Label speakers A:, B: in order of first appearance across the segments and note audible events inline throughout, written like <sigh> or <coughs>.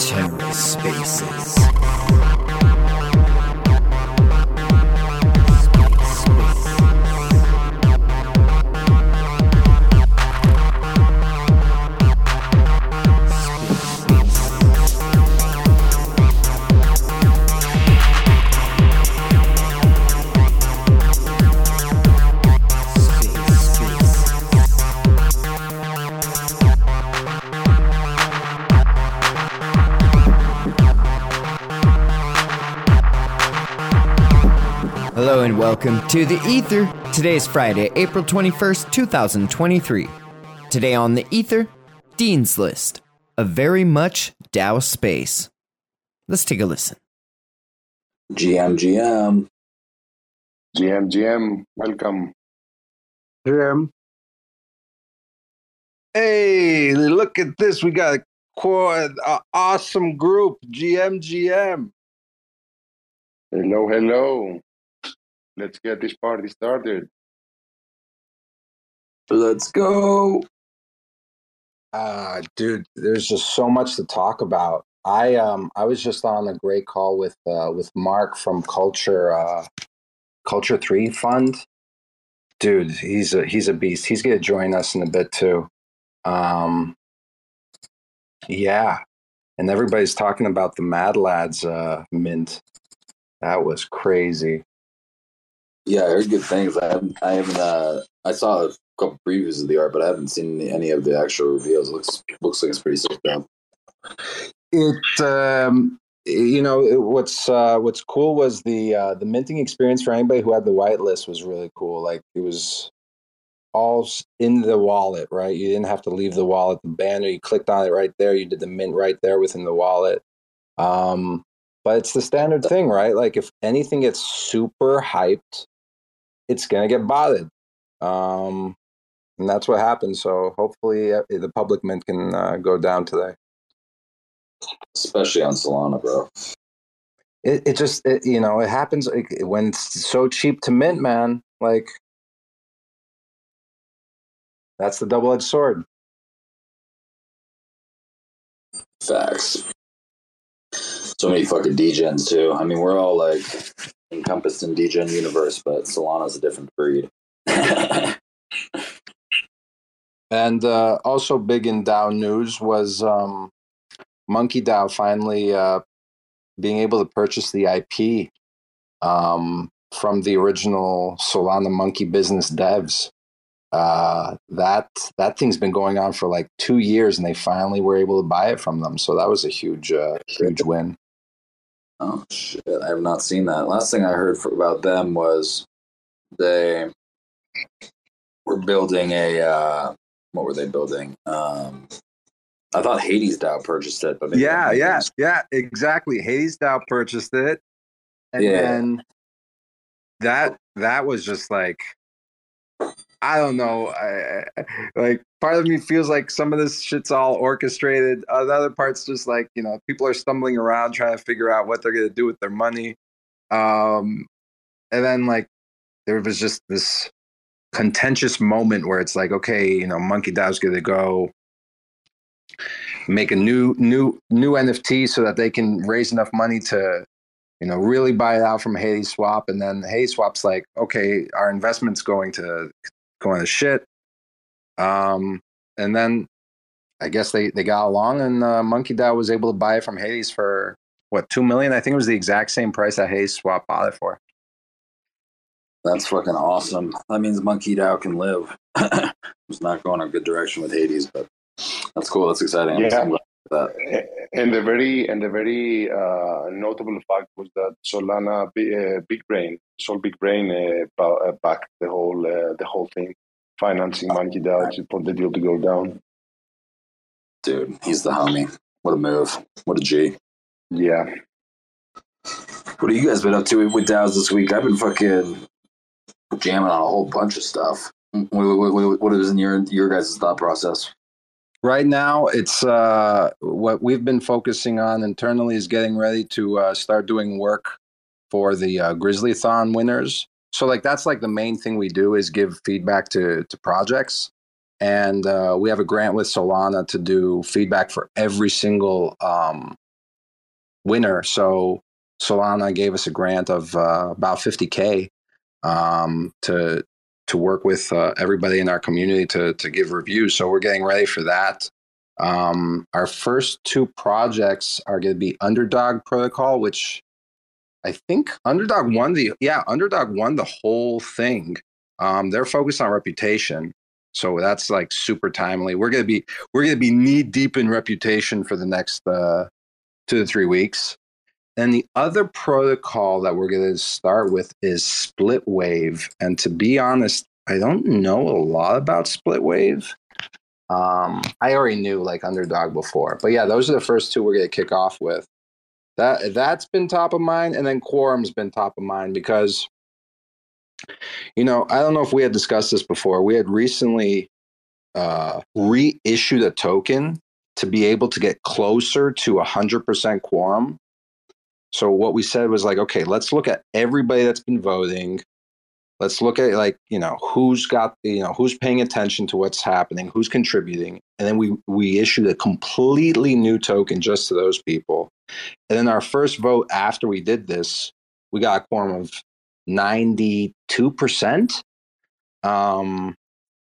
A: TerraSpaces. Hello and welcome to the Ether. Today is Friday, April 21st, 2023. Today on the Ether, Dean's List, a very much DAO space. Let's take a listen.
B: GM, GM.
C: GM, GM, welcome.
D: GM. Hey, look at this. We got a quad, uh, awesome group. GM, GM.
C: Hello, hello. Let's get this party started.
B: Let's go.
D: Uh, dude, there's just so much to talk about. I um I was just on a great call with uh with Mark from Culture uh Culture 3 Fund. Dude, he's a he's a beast. He's going to join us in a bit too. Um yeah. And everybody's talking about the Mad Lads uh mint. That was crazy.
B: Yeah, I heard good things. I haven't. I haven't. Uh, I saw a couple previews of the art, but I haven't seen any of the actual reveals. It looks looks like it's pretty sick. Though.
D: It um you know it- what's uh what's cool was the uh the minting experience for anybody who had the whitelist was really cool. Like it was all in the wallet, right? You didn't have to leave the wallet. The banner, you clicked on it right there. You did the mint right there within the wallet. Um, but it's the standard thing, right? Like if anything gets super hyped, it's gonna get bothered. Um, and that's what happened. So hopefully, uh, the public mint can uh, go down today.
B: Especially on Solana, bro.
D: it, it just it, you know it happens when it's so cheap to mint man like that's the double-edged sword
B: Facts. So many fucking degens too. I mean, we're all like encompassed in degen universe, but Solana's a different breed. <laughs>
D: and uh, also big in dao news was um, monkey dao finally uh, being able to purchase the ip um, from the original solana monkey business devs. Uh, that that thing's been going on for like two years and they finally were able to buy it from them. So that was a huge uh, huge win
B: Oh shit! I have not seen that. Last thing I heard for, about them was they were building a. Uh, what were they building? Um, I thought Hades DAO purchased it, but maybe
D: yeah yeah
B: confused.
D: yeah exactly hades DAO purchased it and
B: Yeah.
D: then that that was just like i don't know I, I- like part of me feels like some of this shit's all orchestrated uh, the other part's just like you know people are stumbling around trying to figure out what they're to do with their money um and then like there was just this contentious moment where it's like okay you know monkey DAO's to go make a new new new NFT so that they can raise enough money to you know really buy it out from Hades Swap and then Hades Swap's like okay our investment's going to going to shit um and then I guess they they got along and uh, Monkey DAO was able to buy it from Hades for what 2 million I think it was the exact same price that Hades Swap bought it for
B: That's fucking awesome. That means Monkey DAO can live. <coughs> it's not going a good direction with Hades, but that's cool. That's exciting. I'm
C: Yeah.
B: I'm glad for that.
C: And the very and the very uh, notable fact was that Solana, uh, Big Brain, Sol Big Brain, uh, uh, backed the whole uh, the whole thing, financing Monkey to for the deal to go down.
B: Dude, he's the homie. What a move. What a G.
C: Yeah,
B: What have you guys been up to with DAOs this week? I've been fucking jamming on a whole bunch of stuff. What, what, what, what is in your your guys' thought process?
D: Right now, it's uh, what we've been focusing on internally is getting ready to uh, start doing work for the uh, Grizzlython winners. so like that's like the main thing we do is give feedback to to projects and uh, we have a grant with solana to do feedback for every single um, winner so solana gave us a grant of uh, about 50k um, to to work with uh, everybody in our community to to give reviews so we're getting ready for that um, our first two projects are going to be underdog protocol which I think Underdog won the yeah Underdog won the whole thing. Um, they're focused on reputation, so that's like super timely. We're gonna be we're gonna be knee deep in reputation for the next uh, two to three weeks. And the other protocol that we're gonna start with is Split Wave. And to be honest, I don't know a lot about Split Wave. Um, I already knew like Underdog before, but yeah, those are the first two we're gonna kick off with that that's been top of mind and then quorum's been top of mind because you know i don't know if we had discussed this before we had recently uh, reissued a token to be able to get closer to 100% quorum so what we said was like okay let's look at everybody that's been voting. Let's look at like you know who's got you know who's paying attention to what's happening who's contributing. And then we we issued a completely new token just to those people. And then our first vote after we did this we got a quorum of 92% um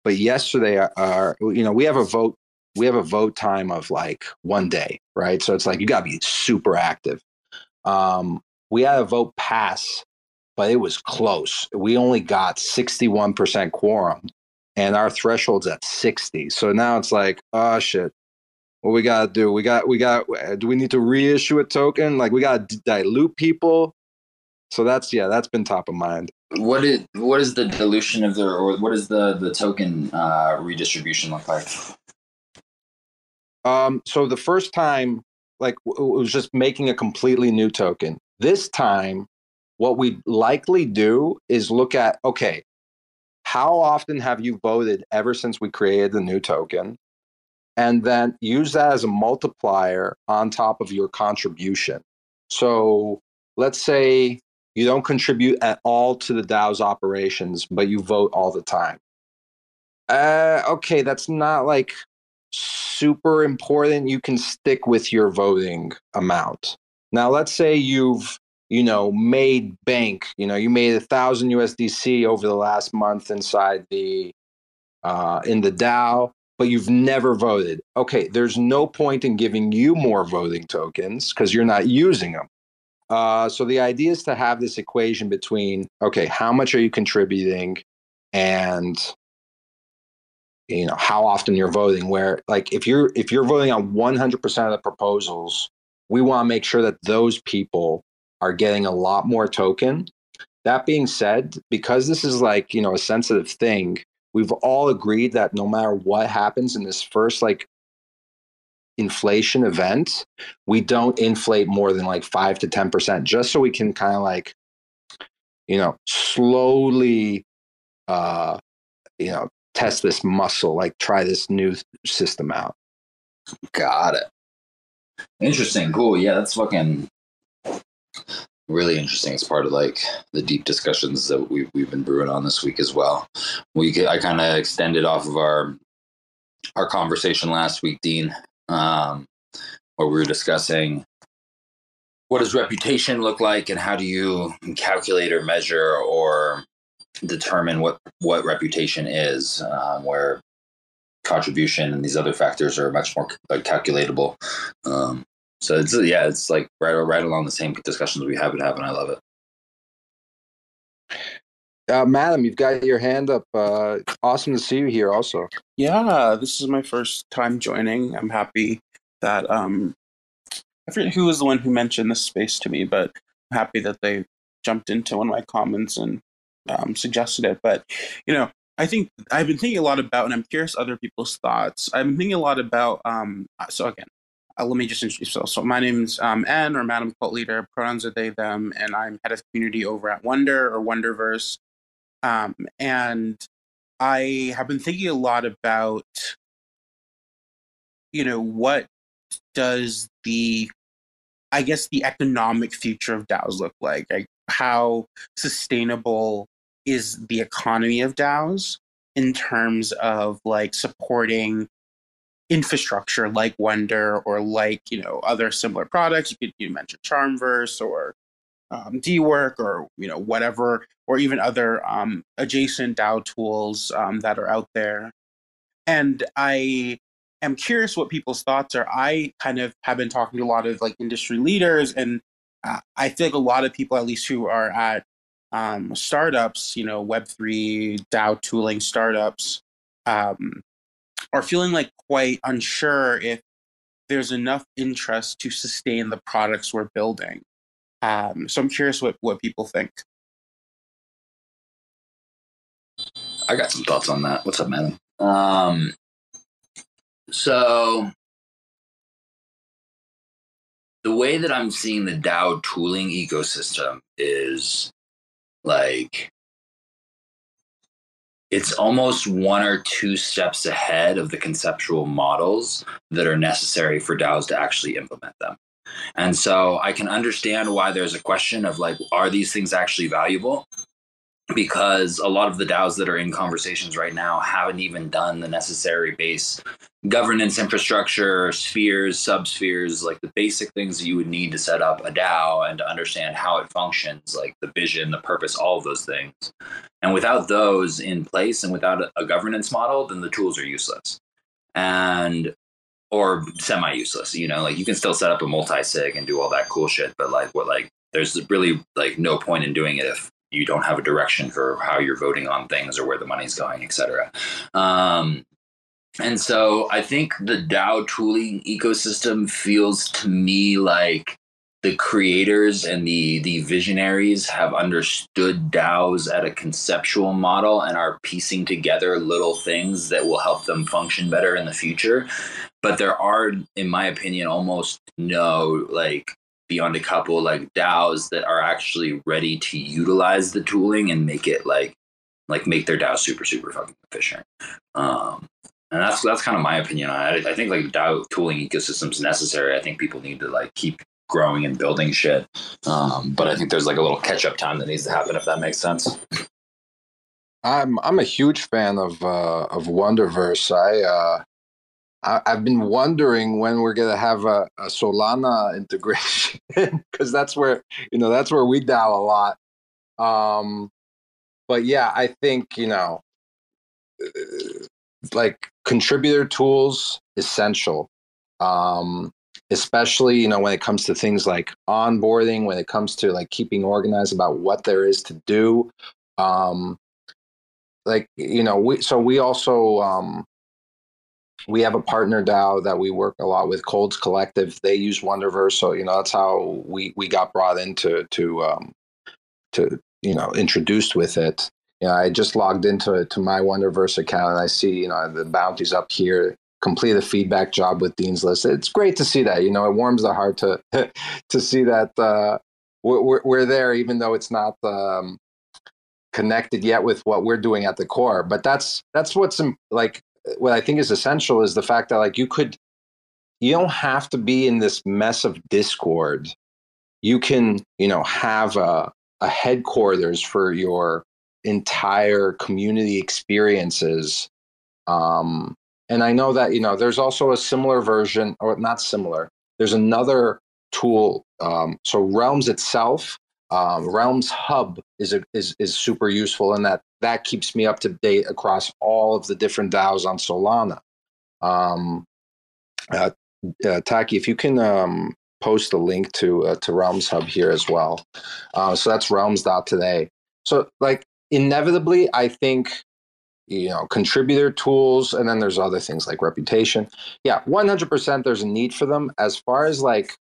D: but yesterday our, our you know we have a vote we have a vote time of like one day right? So it's like you got to be super active um we had a vote pass but it was close. We only got 61% quorum and our threshold's at 60. So now it's like, oh shit. What we got to do? We got, we got, do we need to reissue a token? Like we got to dilute people. So that's, yeah, that's been top of mind.
B: What is, what is the dilution of the, or what is the, the token uh, redistribution look like?
D: Um, so the first time, like it was just making a completely new token. This time what we likely do is look at okay, how often have you voted ever since we created the new token? And then use that as a multiplier on top of your contribution. So let's say you don't contribute at all to the DAO's operations, but you vote all the time. Uh, okay, that's not like super important. You can stick with your voting amount. Now, let's say you've you know, made bank. You know, you made a thousand USDC over the last month inside the uh, in the DAO but you've never voted. Okay, there's no point in giving you more voting tokens because you're not using them. Uh, so the idea is to have this equation between okay, how much are you contributing, and you know how often you're voting. Where like if you're if you're voting on 100% of the proposals, we want to make sure that those people are getting a lot more token. That being said, because this is like, you know, a sensitive thing, we've all agreed that no matter what happens in this first like inflation event, we don't inflate more than like 5 to 10% just so we can kind of like you know, slowly uh you know, test this muscle, like try this new system out.
B: Got it. Interesting. Cool. Yeah, that's fucking really interesting It's part of like the deep discussions that we've, we've been brewing on this week as well we i kind of extended off of our our conversation last week dean um, where we were discussing what does reputation look like and how do you calculate or measure or determine what what reputation is um, where contribution and these other factors are much more like calculatable um, so it's yeah, it's like right right along the same discussions we have been having. I love it.
D: Uh, madam, you've got your hand up. Uh, awesome to see you here. Also,
E: yeah, this is my first time joining. I'm happy that um, I forget who was the one who mentioned this space to me, but I'm happy that they jumped into one of my comments and um, suggested it. But you know, I think I've been thinking a lot about, and I'm curious other people's thoughts. I've been thinking a lot about. Um, so again, uh, let me just introduce myself. So my name's um, or Madam Cult Leader. Pronouns are they, them, and I'm head of community over at Wonder or Wonderverse. Um, and I have been thinking a lot about, you know, what does the, I guess, the economic future of DAOs look like? Like how sustainable is the economy of DAOs in terms of like supporting infrastructure like Wonder or like you know other similar products. You could you mentioned Charmverse or um, Dework or you know whatever, or even other um, adjacent DAO tools um, that are out there. And I am curious what people's thoughts are. I kind of have been talking to a lot of like industry leaders, and uh, I think a lot of people, at least who are at um, startups, you know, Web three DAO tooling startups, um, are feeling like quite unsure if there's enough interest to sustain the products we're building. Um, so I'm curious what what people think.
B: I got some thoughts on that. What's up, man? Um, so the way that I'm seeing the DAO tooling ecosystem is like it's almost one or two steps ahead of the conceptual models that are necessary for DAOs to actually implement them. And so I can understand why there's a question of like, are these things actually valuable? Because a lot of the DAOs that are in conversations right now haven't even done the necessary base governance infrastructure, spheres, subspheres, like the basic things that you would need to set up a DAO and to understand how it functions, like the vision, the purpose, all of those things. And without those in place and without a, a governance model, then the tools are useless. And or semi useless. You know, like you can still set up a multi sig and do all that cool shit, but like what like there's really like no point in doing it if you don't have a direction for how you're voting on things or where the money's going, etc. Um, and so I think the DAO tooling ecosystem feels to me like the creators and the the visionaries have understood DAOs at a conceptual model and are piecing together little things that will help them function better in the future but there are, in my opinion, almost no like beyond a couple like DAOs that are actually ready to utilize the tooling and make it like like make their DAO super super fucking efficient. Um, and that's that's kind of my opinion on it. I think like DAO tooling ecosystem is necessary. I think people need to like keep growing and building shit. Um, but I think there's like a little catch up time that needs to happen if that makes sense.
D: I'm I'm a huge fan of uh, of Wonderverse. I uh, I, have been wondering when we're gonna have a, a Solana <laughs> integration because that's where you know that's where we DAO a lot. Um, but yeah, I think you know, like contributor tools essential, um, especially you know when it comes to things like onboarding, when it comes to like keeping organized about what there is to do. Um, like you know, we so we also um, we have a partner DAO that we work a lot with, Colds Collective. They use Wonderverse, so you know that's how we we got brought into to um, to you know introduced with it. You know, I just logged into to my Wonderverse account and I see you know the bounties up here. Complete a feedback job with Dean's List. It's great to see that. You know, it warms the heart to <laughs> to see that uh, we're we're there, even though it's not um, connected yet with what we're doing at the core. But that's that's what's like what I think is essential is the fact that like you could you don't have to be in this mess of discord. You can, you know, have a, a headquarters for your entire community experiences. Um, and I know that, you know, there's also a similar version, or not similar, there's another tool. Um, so Realms itself, um, Realms Hub is, a, is, is super useful in that that keeps me up to date across all of the different DAOs on Solana. Um, uh, uh, Taki, if you can um, post a link to uh, to Realms Hub here as well. Uh, so that's Realms.today. So like inevitably, I think you know contributor tools, and then there's other things like reputation. Yeah, 100%. There's a need for them. As far as like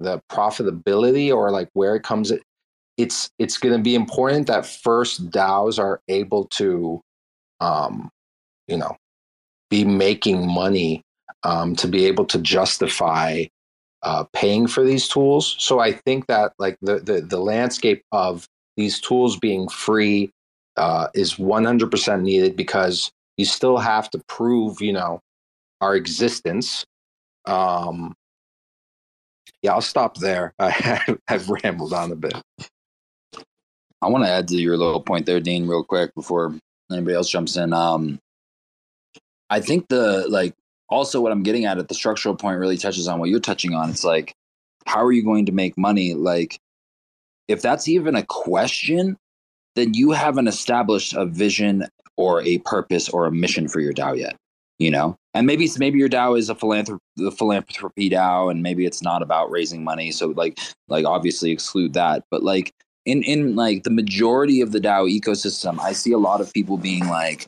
D: the profitability or like where it comes it's it's going to be important that first DAOs are able to, um, you know, be making money um, to be able to justify uh, paying for these tools. So I think that like the the, the landscape of these tools being free uh, is 100% needed because you still have to prove, you know, our existence. Um, yeah, I'll stop there. <laughs> I, have rambled on a bit.
B: I want to add to your little point there, Dean, real quick before anybody else jumps in. Um, I think the like also what I'm getting at at the structural point really touches on what you're touching on. It's like, how are you going to make money? Like, if that's even a question, then you haven't established a vision or a purpose or a mission for your DAO yet. You know, and maybe maybe your DAO is a philanthropy the philanthropy DAO, and maybe it's not about raising money. So like like obviously exclude that. But like in in like the majority of the DAO ecosystem, I see a lot of people being like,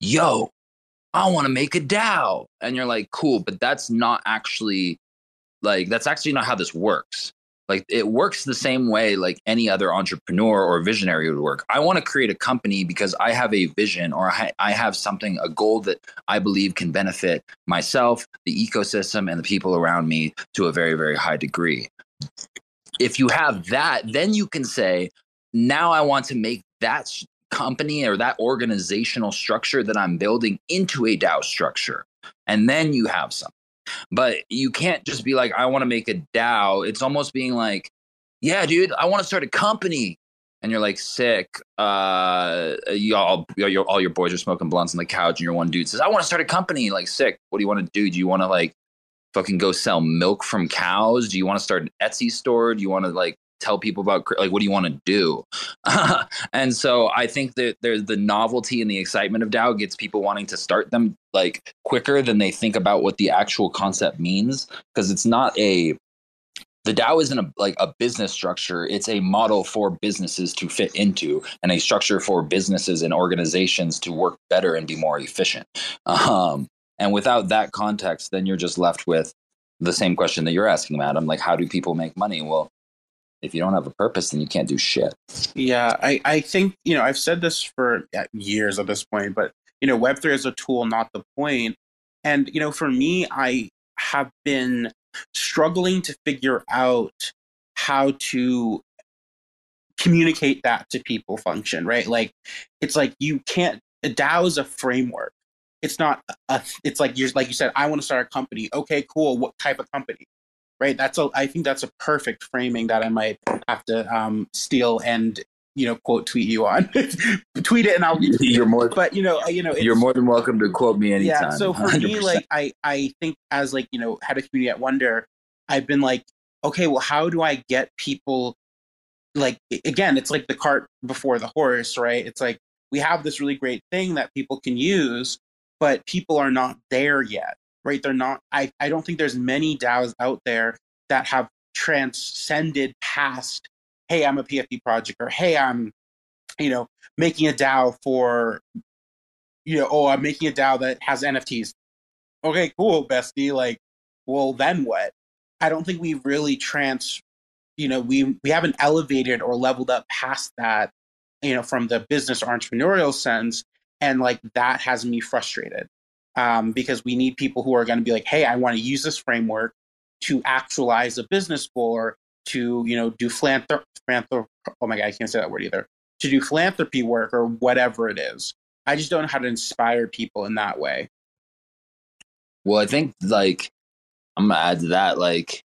B: "Yo, I want to make a DAO," and you're like, "Cool," but that's not actually like that's actually not how this works. Like it works the same way like any other entrepreneur or visionary would work. I want to create a company because I have a vision or I have something, a goal that I believe can benefit myself, the ecosystem, and the people around me to a very, very high degree. If you have that, then you can say, now I want to make that company or that organizational structure that I'm building into a DAO structure. And then you have something. But you can't just be like, I want to make a DAO. It's almost being like, yeah, dude, I want to start a company. And you're like sick. Uh, y'all, all your boys are smoking blunts on the couch, and your one dude says, "I want to start a company." Like sick. What do you want to do? Do you want to like fucking go sell milk from cows? Do you want to start an Etsy store? Do you want to like tell people about like what do you want to do <laughs> and so i think that there's the novelty and the excitement of dao gets people wanting to start them like quicker than they think about what the actual concept means because it's not a the DAO isn't a, like a business structure. It's a model for businesses to fit into and a structure for businesses and organizations to work better and be more efficient. Um, and without that context, then you're just left with the same question that you're asking, Madam. Like, how do people make money? Well, if you don't have a purpose, then you can't do shit.
E: Yeah, I, I think, you know, I've said this for years at this point, but, you know, Web3 is a tool, not the point. And, you know, for me, I have been struggling to figure out how to communicate that to people function, right? Like, it's like you can't, a DAO is a framework. It's not a, it's like you're, like you said, I want to start a company. Okay, cool. What type of company? Right? That's a I think that's a perfect framing that I might have to um, steal and you know quote tweet you on <laughs> tweet it and i'll <laughs>
B: you're more <laughs>
E: but you know you know
B: you're more than welcome to quote me anytime
E: yeah so for 100%. me like i i think as like you know head of community at wonder i've been like okay well how do i get people like again it's like the cart before the horse right it's like we have this really great thing that people can use but people are not there yet right? They're not, I, I don't think there's many DAOs out there that have transcended past, hey, I'm a PFP project, or hey, I'm, you know, making a DAO for, you know, oh, I'm making a DAO that has NFTs. Okay, cool, bestie. Like, well, then what? I don't think we really trans, you know, we we haven't elevated or leveled up past that, you know, from the business or entrepreneurial sense, and like that has me frustrated um, because we need people who are going to be like, hey, I want to use this framework to actualize a business goal or to you know do philanthrop- philanthrop- oh my god, I can't say that word either. To do philanthropy work or whatever it is. I just don't know how to inspire people in that way.
B: Well, I think like I'm gonna add to that, like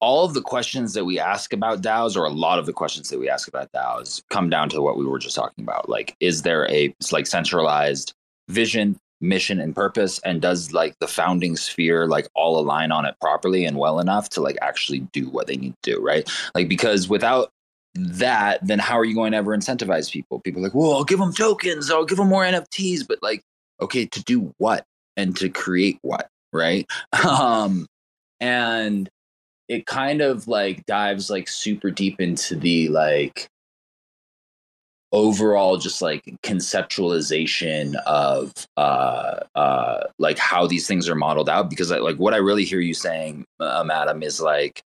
B: all of the questions that we ask about DAOs, or a lot of the questions that we ask about DAOs, come down to what we were just talking about. Like, is there a like centralized vision, mission, and purpose? And does like the founding sphere like all align on it properly and well enough to like actually do what they need to do, right? Like because without that, then how are you going to ever incentivize people? People like, well, I'll give them tokens, I'll give them more NFTs, but like, okay, to do what and to create what, right? <laughs> Um, and it kind of like dives like super deep into the like overall just like conceptualization of uh uh like how these things are modeled out? Because like what i really hear you saying um, adam is like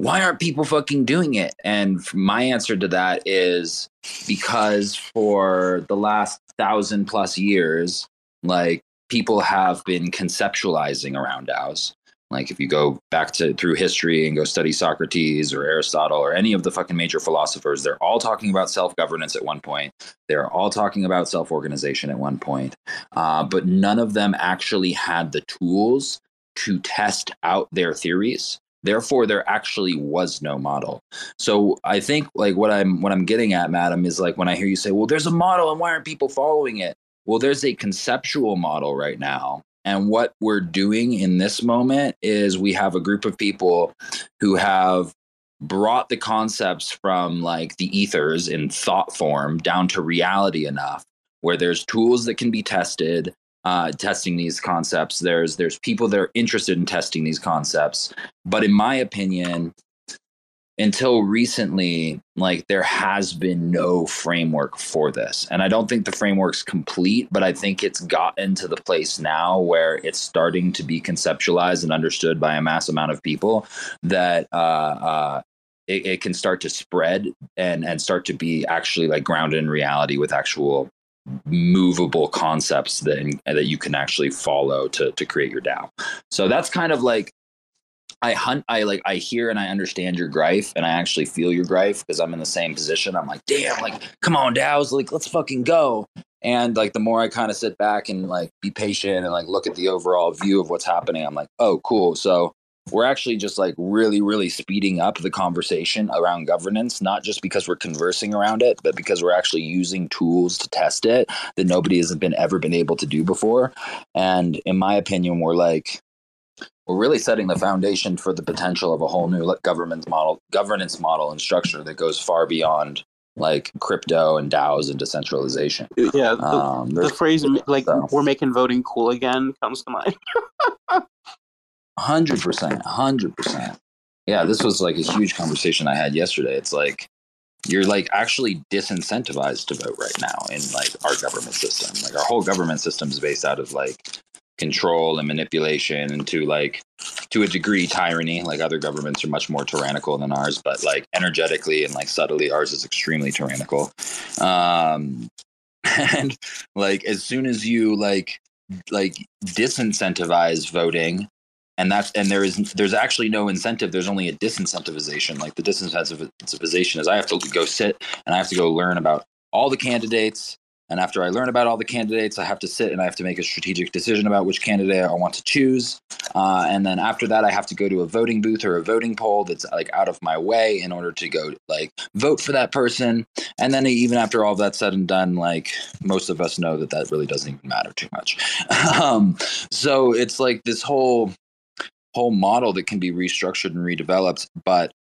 B: why aren't people fucking doing it? And my answer to that is because for the last thousand plus years like people have been conceptualizing around DAOs like if you go back to through history and go study Socrates or Aristotle or any of the fucking major philosophers, they're all talking about self governance at one point. They're all talking about self organization at one point, uh, but none of them actually had the tools to test out their theories Therefore, there actually was no model. So I think like what I'm what I'm getting at, madam, is like when I hear you say, "Well, there's a model, and why aren't people following it?" Well, there's a conceptual model right now. And what we're doing in this moment is we have a group of people who have brought the concepts from like the ethers in thought form down to reality enough where there's tools that can be tested uh, testing these concepts. There's there's people that are interested in testing these concepts. But in my opinion until recently like there has been no framework for this and i don't think the framework's complete but i think it's gotten to the place now where it's starting to be conceptualized and understood by a mass amount of people that uh, uh, it, it can start to spread and and start to be actually like grounded in reality with actual movable concepts that that you can actually follow to to create your DAO. So that's kind of like I hunt I like I hear and I understand your gripe and I actually feel your gripe because I'm in the same position. I'm like, damn, like come on, DAOs, like let's fucking go. And like the more I kind of sit back and like be patient and like look at the overall view of what's happening, I'm like, oh cool. So we're actually just like really, really speeding up the conversation around governance, not just because we're conversing around it, but because we're actually using tools to test it that nobody has been ever been able to do before. And in my opinion, we're like we're really setting the foundation for the potential of a whole new government model, governance model and structure that goes far beyond like crypto and DAOs and decentralization.
E: Yeah, the, um, the phrase like so. "we're making voting cool again" comes to mind.
B: Hundred percent, hundred percent. Yeah, this was like a huge conversation I had yesterday. It's like you're like actually disincentivized to vote right now in like our government system. Like our whole government system is based out of like control and manipulation and to like to a degree tyranny. Like other governments are much more tyrannical than ours but like energetically and like subtly ours is extremely tyrannical. Um <laughs> and like as soon as you like like disincentivize voting and that's and there is there's actually no incentive there's only a disincentivization. Like the disincentivization is i have to go sit and i have to go learn about all the candidates and after i learn about all the candidates i have to sit and i have to make a strategic decision about which candidate i want to choose. Uh, and then after that i have to go to a voting booth or a voting poll that's like out of my way in order to go like vote for that person. And then even after all that's said and done like most of us know that that really doesn't even matter too much. <laughs> Um, so it's like this whole whole model that can be restructured and redeveloped but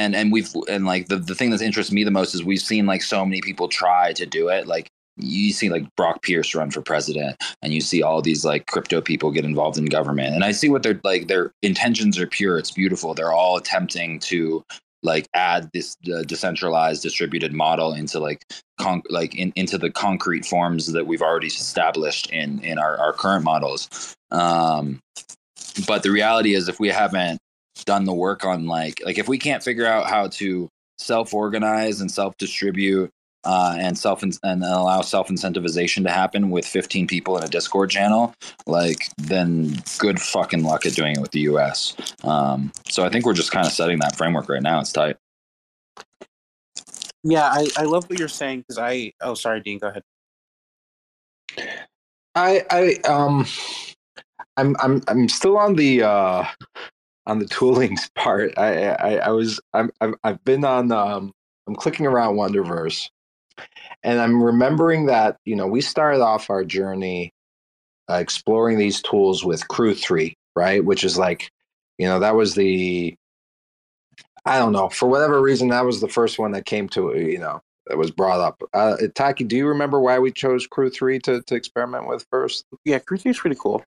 B: and and we've and like the, the thing that's interests me the most is we've seen like so many people try to do it. Like you see like Brock Pierce run for president and you see all these like crypto people get involved in government and I see what they're like their intentions are pure. It's beautiful. They're all attempting to like add this uh, decentralized distributed model into like con- like in, into the concrete forms that we've already established in in our, our current models. Um but the reality is if we haven't done the work on like like if we can't figure out how to self organize and self distribute uh, and self and allow self incentivization to happen with 15 people in a Discord channel, like then good fucking luck at doing it with the US. Um, so I think we're just kind of setting that framework right now. It's tight.
E: Yeah, I, I love what you're saying because I oh sorry Dean, go ahead.
D: I I um I'm I'm I'm still on the uh on the <laughs> toolings part. I I, I was I'm I've, I've been on um I'm clicking around Wonderverse, and I'm remembering that you know we started off our journey uh, exploring these tools with Crew Three, right? Which is like you know that was the I don't know for whatever reason that was the first one that came to you know that was brought up. Uh, Taki, do you remember why we chose Crew Three to to experiment with first?
E: Yeah, Crew Three is pretty cool.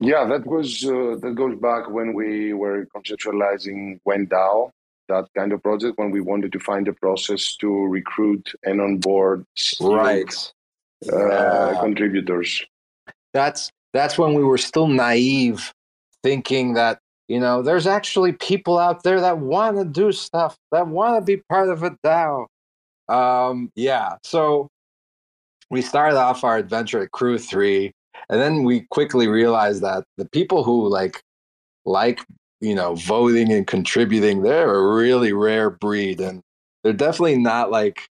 C: Yeah, that was uh, that goes back when we were conceptualizing WenDAO, that kind of project, when we wanted to find a process to recruit and onboard
D: right
C: uh, contributors.
D: That's that's when we were still naive, thinking that you know there's actually people out there that want to do stuff, that want to be part of a DAO. Um, yeah, so we started off our adventure at Crew Three and then we quickly realized that the people who like like you know voting and contributing they're a really rare breed and they're definitely not like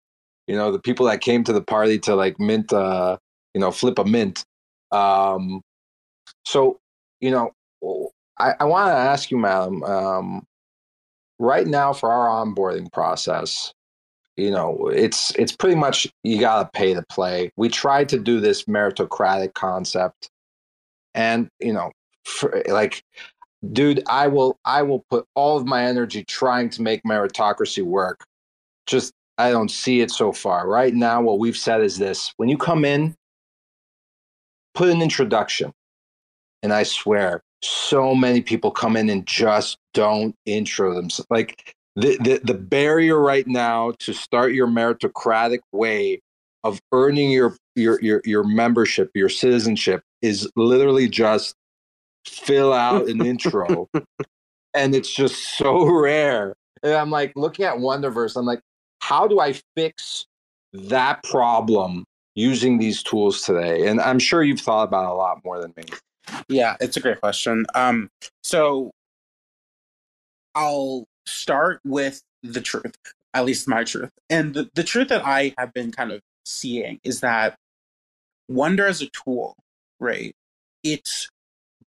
D: you know the people that came to the party to like mint uh you know flip a mint. Um so you know I, I want to ask you, madam, um, right now for our onboarding process, you know, it's it's pretty much you got to pay to play. We tried to do this meritocratic concept, and you know, for, like, dude, I will I will put all of my energy trying to make meritocracy work. Just I don't see it so far. Right now, what we've said is this: when you come in, put an introduction, and I swear, so many people come in and just don't intro themselves. Like the, the, the barrier right now to start your meritocratic way of earning your, your, your, your membership, your citizenship is literally just fill out an intro. And it's just so <laughs> rare. And I'm like looking at Wonderverse, I'm like, how do I fix that problem using these tools today? And I'm sure you've thought about a lot more than me.
E: Yeah, it's a great question. Um, so I'll start with the truth, at least my truth. And the, the truth that I have been kind of seeing is that Wonder as a tool, right? It's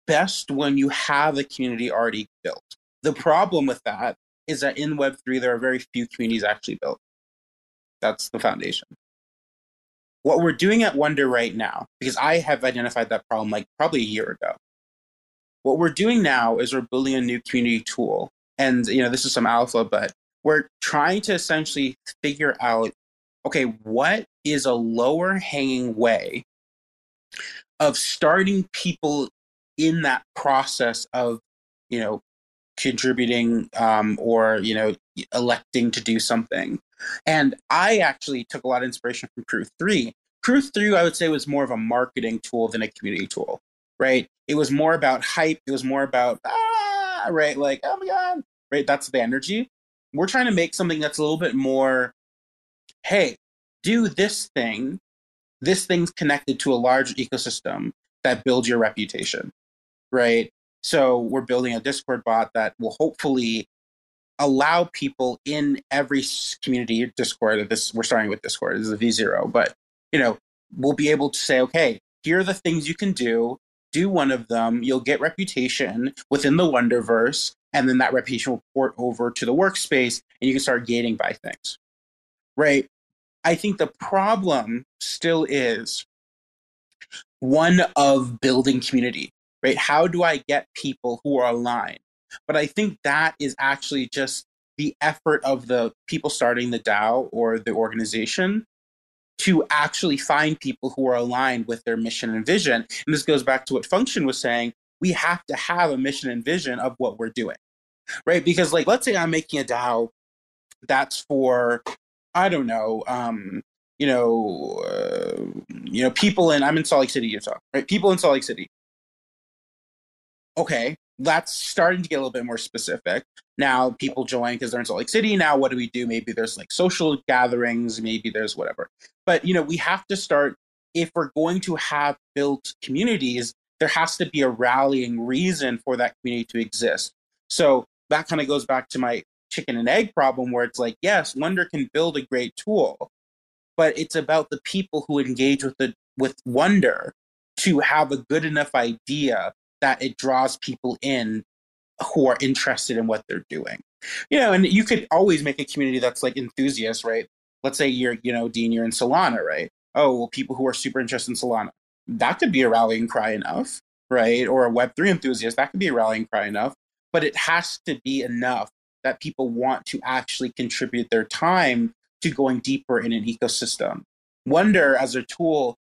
E: best when you have a community already built. The problem with that is that in Web3, there are very few communities actually built. That's the foundation. What we're doing at Wonder right now, because I have identified that problem like probably a year ago. What we're doing now is we're building a new community tool and you know this is some alpha but we're trying to essentially figure out okay what is a lower hanging way of starting people in that process of you know contributing um, or you know electing to do something. And i actually took a lot of inspiration from crew 3 crew 3 i would say was more of a marketing tool than a community tool right? It was more about hype. It was more about ah, right like oh my god right? That's the energy. We're trying to make something that's a little bit more, hey, do this thing. This thing's connected to a large ecosystem that builds your reputation, right? So we're building a Discord bot that will hopefully allow people in every community Discord. This we're starting with Discord. This is a V zero, but you know we'll be able to say, okay, here are the things you can do. Do one of them. You'll get reputation within the Wonderverse, and then that reputation will port over to the workspace and you can start gating by things. Right? I think the problem still is one of building community right? How do i get people who are aligned? But i think that is actually just the effort of the people starting the dao or the organization to actually find people who are aligned with their mission and vision and this goes back to what function was saying we have to have a mission and vision of what we're doing right? Because like, let's say I'm making a DAO that's for, I don't know, um, you know, uh, you know, people in I'm in Salt Lake City, Utah, right? People in Salt Lake City. Okay, that's starting to get a little bit more specific. Now people join because they're in Salt Lake City. Now what do we do? Maybe there's like social gatherings, maybe there's whatever. But you know, we have to start if we're going to have built communities, there has to be a rallying reason for that community to exist. So that kind of goes back to my chicken and egg problem where it's like, yes, Wonder can build a great tool, but it's about the people who engage with the with Wonder to have a good enough idea that it draws people in who are interested in what they're doing. You know, and you could always make a community that's like enthusiasts, right? Let's say you're, you know, Dean, you're in Solana, right? Oh, well, people who are super interested in Solana. That could be a rallying cry enough, right? Or a Web3 enthusiast, that could be a rallying cry enough but it has to be enough that people want to actually contribute their time to going deeper in an ecosystem. Wonder as a tool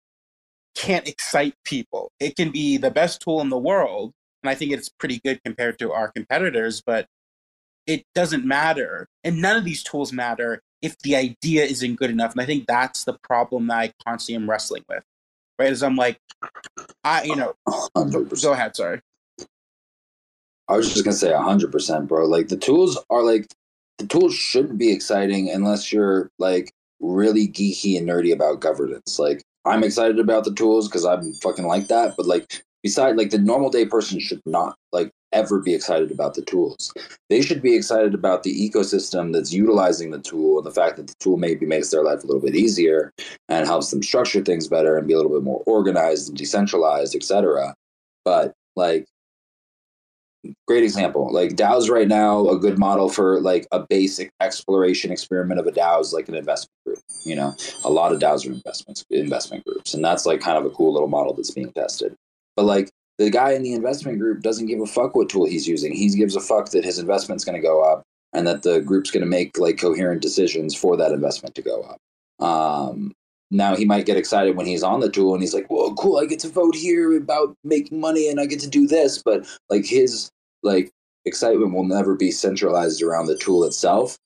E: can't excite people. It can be the best tool in the world, and I think it's pretty good compared to our competitors, but it doesn't matter. And none of these tools matter if the idea isn't good enough. And I think that's the problem that I constantly am wrestling with. Right? As I'm like, I, you know, 100%. go ahead, sorry.
B: I was just gonna say hundred percent, bro. Like the tools are like the tools shouldn't be exciting unless you're like really geeky and nerdy about governance. Like I'm excited about the tools because I'm fucking like that, but like beside like the normal day person should not like ever be excited about the tools. They should be excited about the ecosystem that's utilizing the tool and the fact that the tool maybe makes their life a little bit easier and helps them structure things better and be a little bit more organized and decentralized, etc. But like great example. Like DAOs right now, a good model for like a basic exploration experiment of a DAO is like an investment group. You know, a lot of DAOs are investments investment groups, and that's like kind of a cool little model that's being tested. But like the guy in the investment group doesn't give a fuck what tool he's using. He gives a fuck that his investment's going to go up and that the group's going to make like coherent decisions for that investment to go up. Um, now he might get excited when he's on the tool and he's like, "Whoa, cool! I get to vote here about making money and I get to do this." But like his like excitement will never be centralized around the tool itself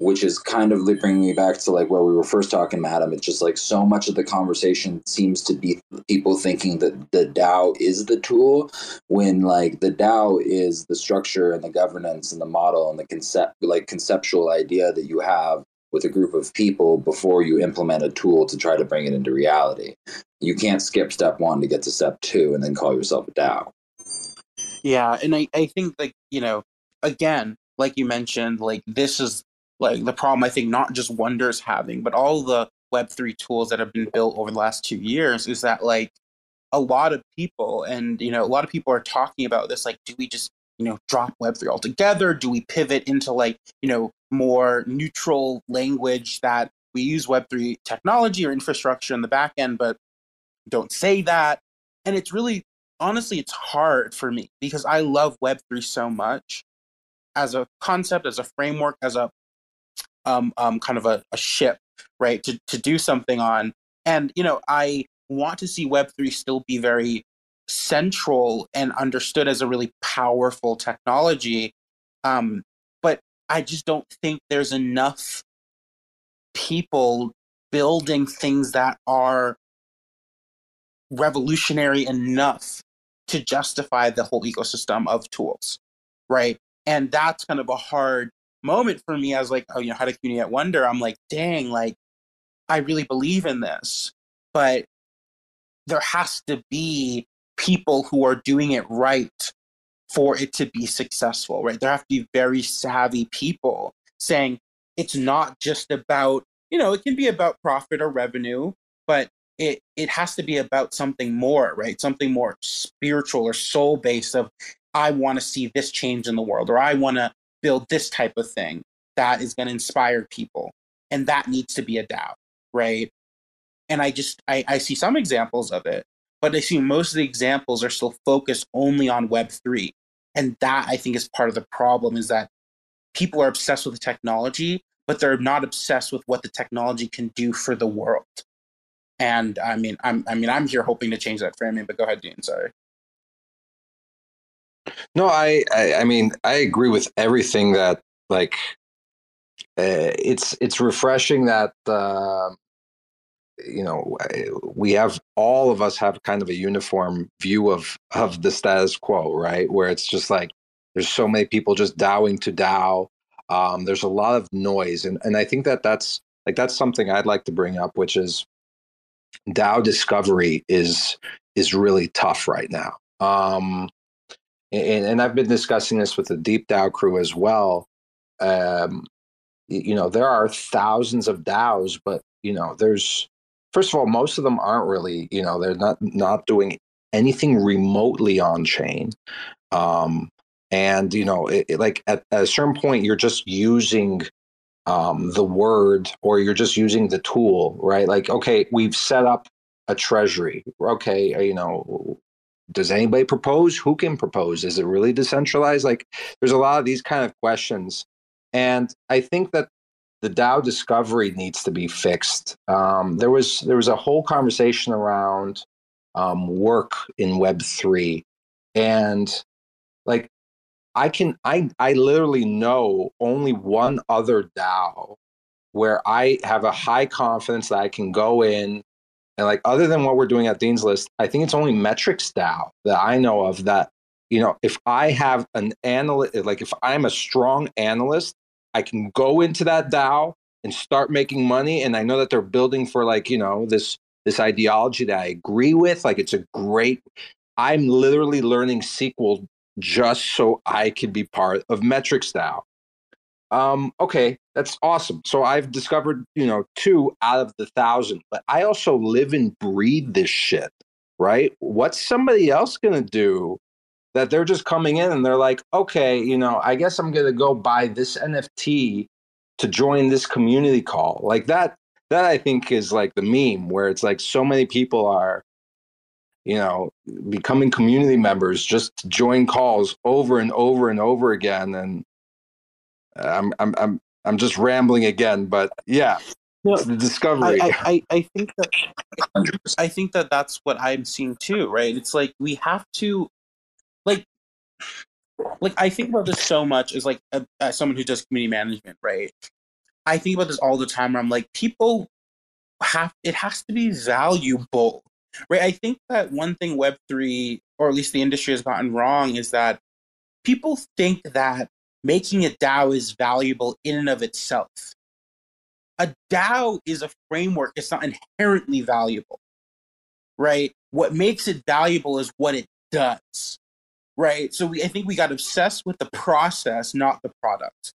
B: which is kind of bringing me back to like where we were first talking, Madam. It's just like so much of the conversation seems to be people thinking that the DAO is the tool, when like the DAO is the structure and the governance and the model and the concept, like conceptual idea that you have with a group of people before you implement a tool to try to bring it into reality. You can't skip step one to get to step two and then call yourself a DAO.
E: Yeah, and I, I think like, you know, again, like you mentioned, like this is like the problem I think not just Wonder's having, but all the Web3 tools that have been built over the last two years is that like a lot of people and you know a lot of people are talking about this like do we just you know drop web3 altogether do we pivot into like you know more neutral language that we use web3 technology or infrastructure in the back end but don't say that and it's really honestly it's hard for me because i love web3 so much as a concept as a framework as a um, um, kind of a, a ship, right, to, to do something on. And, you know, I want to see Web3 still be very central and understood as a really powerful technology. Um, I just don't think there's enough people building things that are revolutionary enough to justify the whole ecosystem of tools, right? And that's kind of a hard moment for me as like, oh, you know, how to community at Wonder. I'm like, dang, like I really believe in this, but there has to be people who are doing it right for it to be successful, right? There have to be very savvy people saying it's not just about, you know, it can be about profit or revenue, but it it has to be about something more, right? Something more spiritual or soul based of I want to see this change in the world or I want to build this type of thing that is going to inspire people and that needs to be a DAO, right? And I just I, I see some examples of it, but I see most of the examples are still focused only on Web three, and that I think is part of the problem is that people are obsessed with the technology, but they're not obsessed with what the technology can do for the world. And I mean, I'm I mean I'm here hoping to change that framing, but go ahead, Dean. Sorry.
D: No, I, I, I mean, I agree with everything that like. Uh, it's it's refreshing that uh, you know we have all of us have kind of a uniform view of of the status quo, right? Where it's just like there's so many people just dowing to Dow. Um, there's a lot of noise, and and I think that that's like that's something I'd like to bring up, which is DAO discovery is is really tough right now. Um, and, and I've been discussing this with the DeepDAO crew as well. Um, you know, there are thousands of DAOs, but you know, there's first of all, most of them aren't really, you know, they're not not doing anything remotely on chain. Um, and you know, it, it, like at, at, a certain point, you're just using um, the word or you're just using the tool, right? Like, okay, we've set up a treasury. Okay, you know, does anybody propose? Who can propose? Is it really decentralized? Like, there's a lot of these kind of questions. And I think that the DAO discovery needs to be fixed. Um, there was there was a whole conversation around um, work in Web three, and like I can I I literally know only one other DAO where I have a high confidence that I can go in and like other than what we're doing at Dean's List, I think it's only metrics DAO that I know of that, you know, if I have an analyst, like if I'm a strong analyst, I can go into that DAO and start making money. And I know that they're building for like, you know, this this ideology that I agree with. Like it's a great I'm literally learning SQL just so I can be part of metrics DAO. Um, okay, that's awesome. So I've discovered, you know, two out of the thousand, but I also live and breathe this shit, right? What's somebody else to do that they're just coming in and they're like, okay, you know, I guess I'm gonna go buy this NFT to join this community call. Like that, that I think is like the meme where it's like so many people are, you know, becoming community members just to join calls over and over and over again. And uh, I'm I'm I'm I'm just rambling again, but yeah,
E: No,
D: the discovery.
E: I, I, I think that
B: 100%.
E: I think that that's what I'm seeing too, right? It's like we have to, like I think about this so much as like a, as someone who does community management, right? I think about this all the time. Where I'm like, people have it has to be valuable, right? I think that one thing Web three, or at least the industry, has gotten wrong is that people think that making a DAO is valuable in and of itself. A DAO is a framework; it's not inherently valuable right? What makes it valuable is what it does, right? So we, I think we got obsessed with the process, not the product.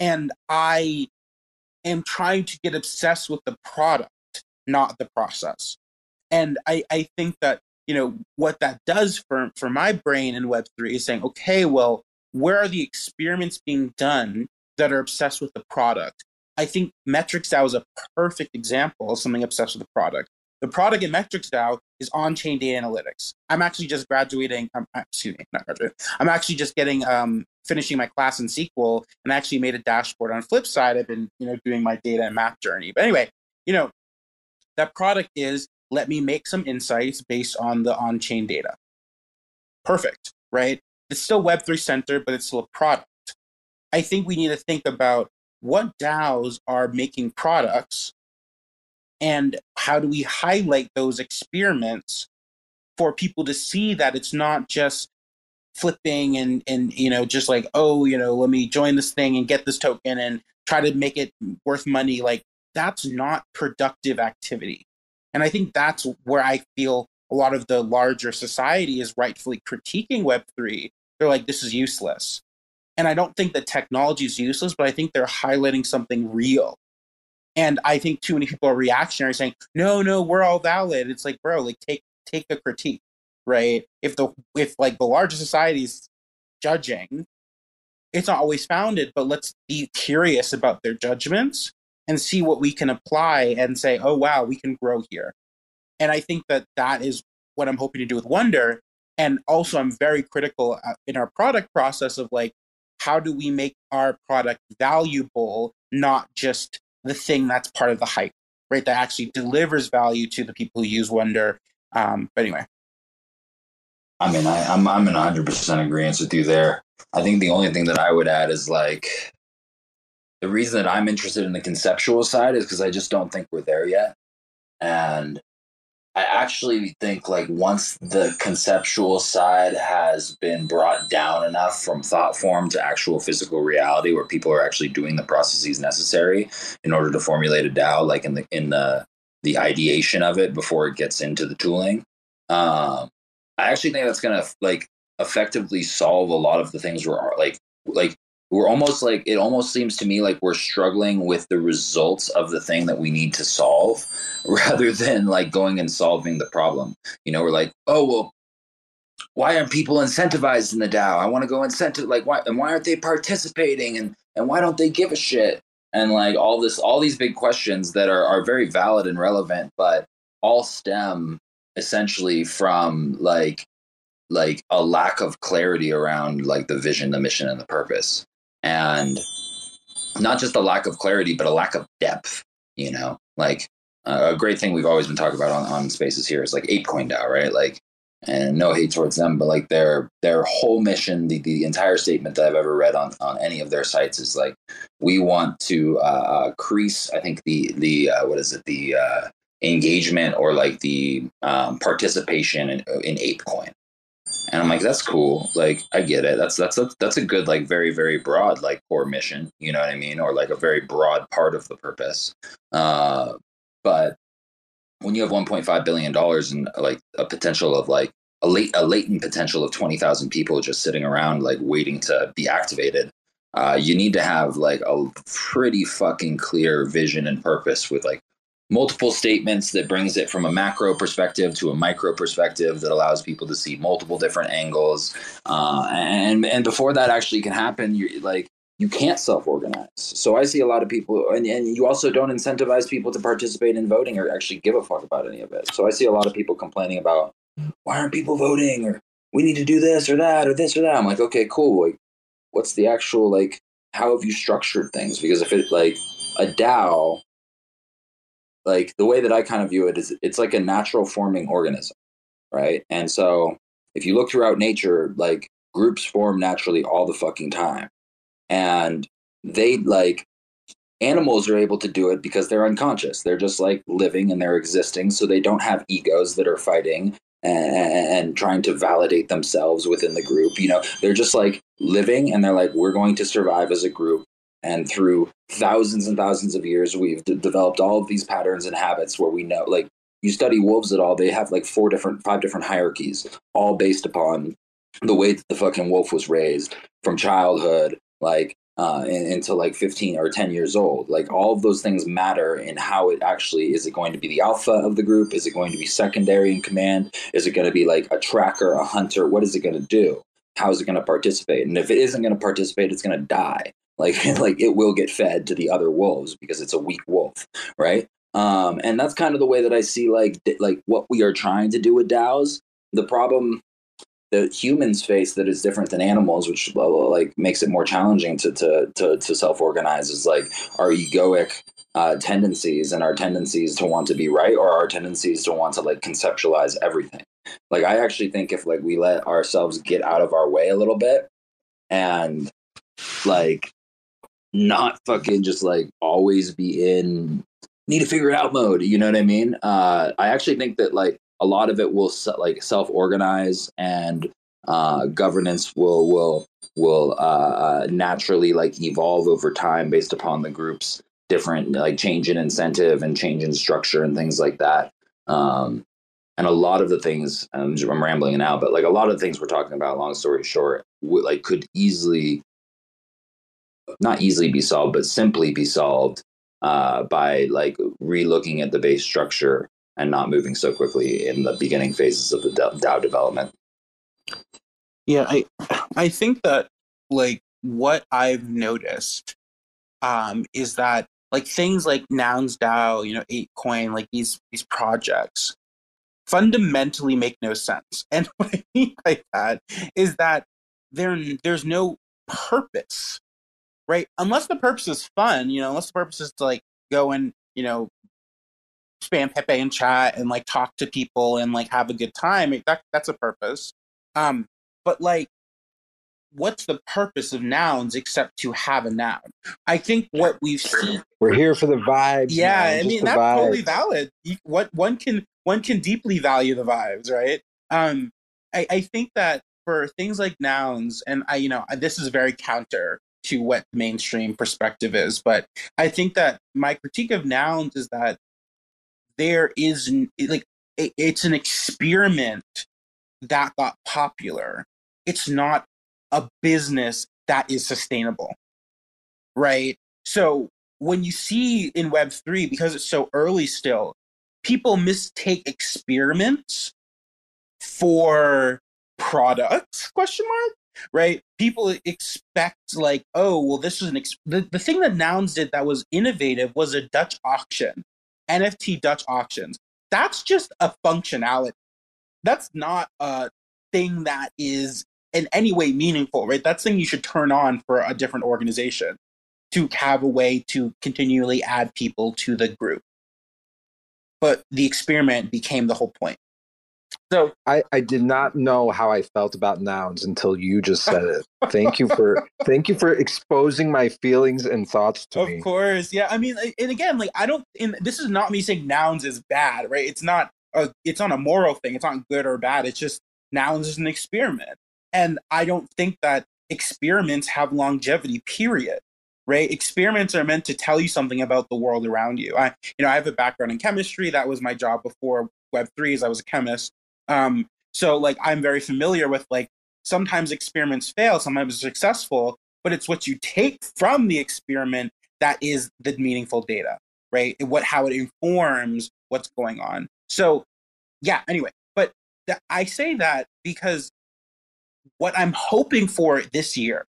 E: And I am trying to get obsessed with the product, not the process. And I, I think that, you know, what that does for, for my brain in Web3 is saying, okay, well, where are the experiments being done that are obsessed with the product? I think Metrics DAO is a perfect example of something obsessed with the product. The product in Metrics DAO is on-chain data analytics. I'm actually just graduating. Um, excuse me, not graduating. I'm actually just getting um, finishing my class in SQL, and I actually made a dashboard. On Flipside, I've been you know doing my data and map journey. But anyway, you know that product is let me make some insights based on the on-chain data. Perfect, right? It's still Web3 centered, but it's still a product. I think we need to think about what DAOs are making products and how do we highlight those experiments for people to see that it's not just flipping and and you know just like oh you know let me join this thing and get this token and try to make it worth money? Like that's not productive activity. And i think that's where i feel a lot of the larger society is rightfully critiquing web3 they're like this is useless. And i don't think that technology is useless but i think they're highlighting something real and I think too many people are reactionary saying, no, no, we're all valid. It's like, bro, like take take a critique, right? If the if like the larger society's judging, it's not always founded, but let's be curious about their judgments and see what we can apply and say, oh wow, we can grow here. And I think that that is what I'm hoping to do with Wonder. And also, I'm very critical uh, in our product process of like, how do we make our product valuable, not just the thing that's part of the hype, right? That actually delivers value to the people who use Wonder. Um, but anyway,
B: I mean, I, I'm I'm in 100 percent agreement with you there. I think the only thing that I would add is like the reason that I'm interested in the conceptual side is because I just don't think we're there yet, and I actually think like once the conceptual side has been brought down enough from thought form to actual physical reality, where people are actually doing the processes necessary in order to formulate a DAO, like in the in the the ideation of it before it gets into the tooling. Um, I actually think that's gonna like effectively solve a lot of the things we're like like we're almost like it almost seems to me like we're struggling with the results of the thing that we need to solve <laughs> rather than like going and solving the problem. You know we're like oh well why aren't people incentivized in the dao i want to go incentive like why and why aren't they participating? And and why don't they give a shit? And like all this all these big questions that are are very valid and relevant but all stem essentially from like like a lack of clarity around like the vision the mission and the purpose and not just a lack of clarity but a lack of depth you know? Like uh, a great thing we've always been talking about on, on spaces here is like apecoin dao right? Like and no hate towards them but like their their whole mission the, the entire statement that i've ever read on on any of their sites is like we want to uh, increase i think the the uh, what is it? The uh, engagement or like the um, participation in, in apecoin and i'm like that's cool. Like i get it. That's that's a, that's a good like very very broad like core mission you know what i mean? Or like a very broad part of the purpose. Uh but when you have 1.5 billion dollars and like a potential of like a late a latent potential of 20,000 people just sitting around like waiting to be activated uh, you need to have like a pretty fucking clear vision and purpose with like multiple statements that brings it from a macro perspective to a micro perspective that allows people to see multiple different angles. Uh, and and before that actually can happen, you like you can't self-organize. So I see a lot of people, and, and you also don't incentivize people to participate in voting or actually give a fuck about any of it. So I see a lot of people complaining about why aren't people voting or we need to do this or that or this or that. I'm like, okay, cool. Like, what's the actual like? How have you structured things? Because if it like a DAO, like the way that I kind of view it is, it's like a natural forming organism, right? And so if you look throughout nature, like groups form naturally all the fucking time. And they like animals are able to do it because they're unconscious. They're just like living and they're existing so they don't have egos that are fighting and, and, trying to validate themselves within the group you know? They're just like living and they're like we're going to survive as a group and through thousands and thousands of years we've d- developed all of these patterns and habits where we know like you study wolves at all they have like four different five different hierarchies all based upon the way that the fucking wolf was raised from childhood like uh, until like 15 or 10 years old. Like all of those things matter in how it actually is it going to be the alpha of the group? Is it going to be secondary in command? Is it going to be like a tracker, a hunter? What is it going to do? How is it going to participate? And if it isn't going to participate, it's going to die. Like <laughs> like it will get fed to the other wolves because it's a weak wolf, right? Um, and that's kind of the way that I see like like what we are trying to do with DAOs. The problem the humans face that is different than animals, which like makes it more challenging to to to, to self organize. Is like our egoic uh, tendencies and our tendencies to want to be right, or our tendencies to want to like conceptualize everything. Like I actually think if like we let ourselves get out of our way a little bit and like not fucking just like always be in need to figure it out mode you know what i mean uh i actually think that like a lot of it will like self organize and uh, governance will will will uh, uh, naturally like evolve over time based upon the group's different like change in incentive and change in structure and things like that. Um, and a lot of the things I'm, I'm rambling now, but like a lot of the things we're talking about, long story short, w- like could easily not easily be solved, but simply be solved uh, by like relooking at the base structure and not moving so quickly in the beginning phases of the DAO development.
E: Yeah, I I think that like what I've noticed um, is that like things like Nouns DAO, you know, ApeCoin, like these these projects fundamentally make no sense. <laughs> And what I mean by that is that there there's no purpose, right? Unless the purpose is fun, you know, unless the purpose is to like go and you know spam Pepe and chat and like talk to people and like have a good time. That that's a purpose. Um, but like, what's the purpose of nouns except to have a noun? I think what we've seen.
D: We're here for the vibes.
E: Yeah,
D: man,
E: I mean that's vibes. totally valid. what one can one can deeply value the vibes, right? Um, I, I think that for things like nouns, and I, you know, this is very counter to what mainstream perspective is, but I think that my critique of nouns is that there is like it's an experiment that got popular. It's not a business that is sustainable. Right? So when you see in web3 because it's so early still, people mistake experiments for products question mark right people expect like oh well this is an ex-. the, the thing that nouns did that was innovative was a dutch auction NFT Dutch auctions. That's just a functionality. That's not a thing that is in any way meaningful, right? That's thing you should turn on for a different organization to have a way to continually add people to the group. But the experiment became the whole point.
D: So I, I did not know how I felt about nouns until you just said it. thank you for <laughs> thank you for exposing my feelings and thoughts to
E: of
D: me.
E: Of course, yeah. I mean, and again, like I don't. And this is not me saying nouns is bad, right? It's not. A, it's not a moral thing. It's not good or bad. It's just nouns is an experiment, and I don't think that experiments have longevity. Period. Right? Experiments are meant to tell you something about the world around you. I, you know, I have a background in chemistry. That was my job before Web three. Is I was a chemist um, so like I'm very familiar with like sometimes experiments fail, sometimes successful, but it's what you take from the experiment that is the meaningful data. right? What how it informs what's going on. So, yeah. Anyway, but th- I say that because what I'm hoping for this year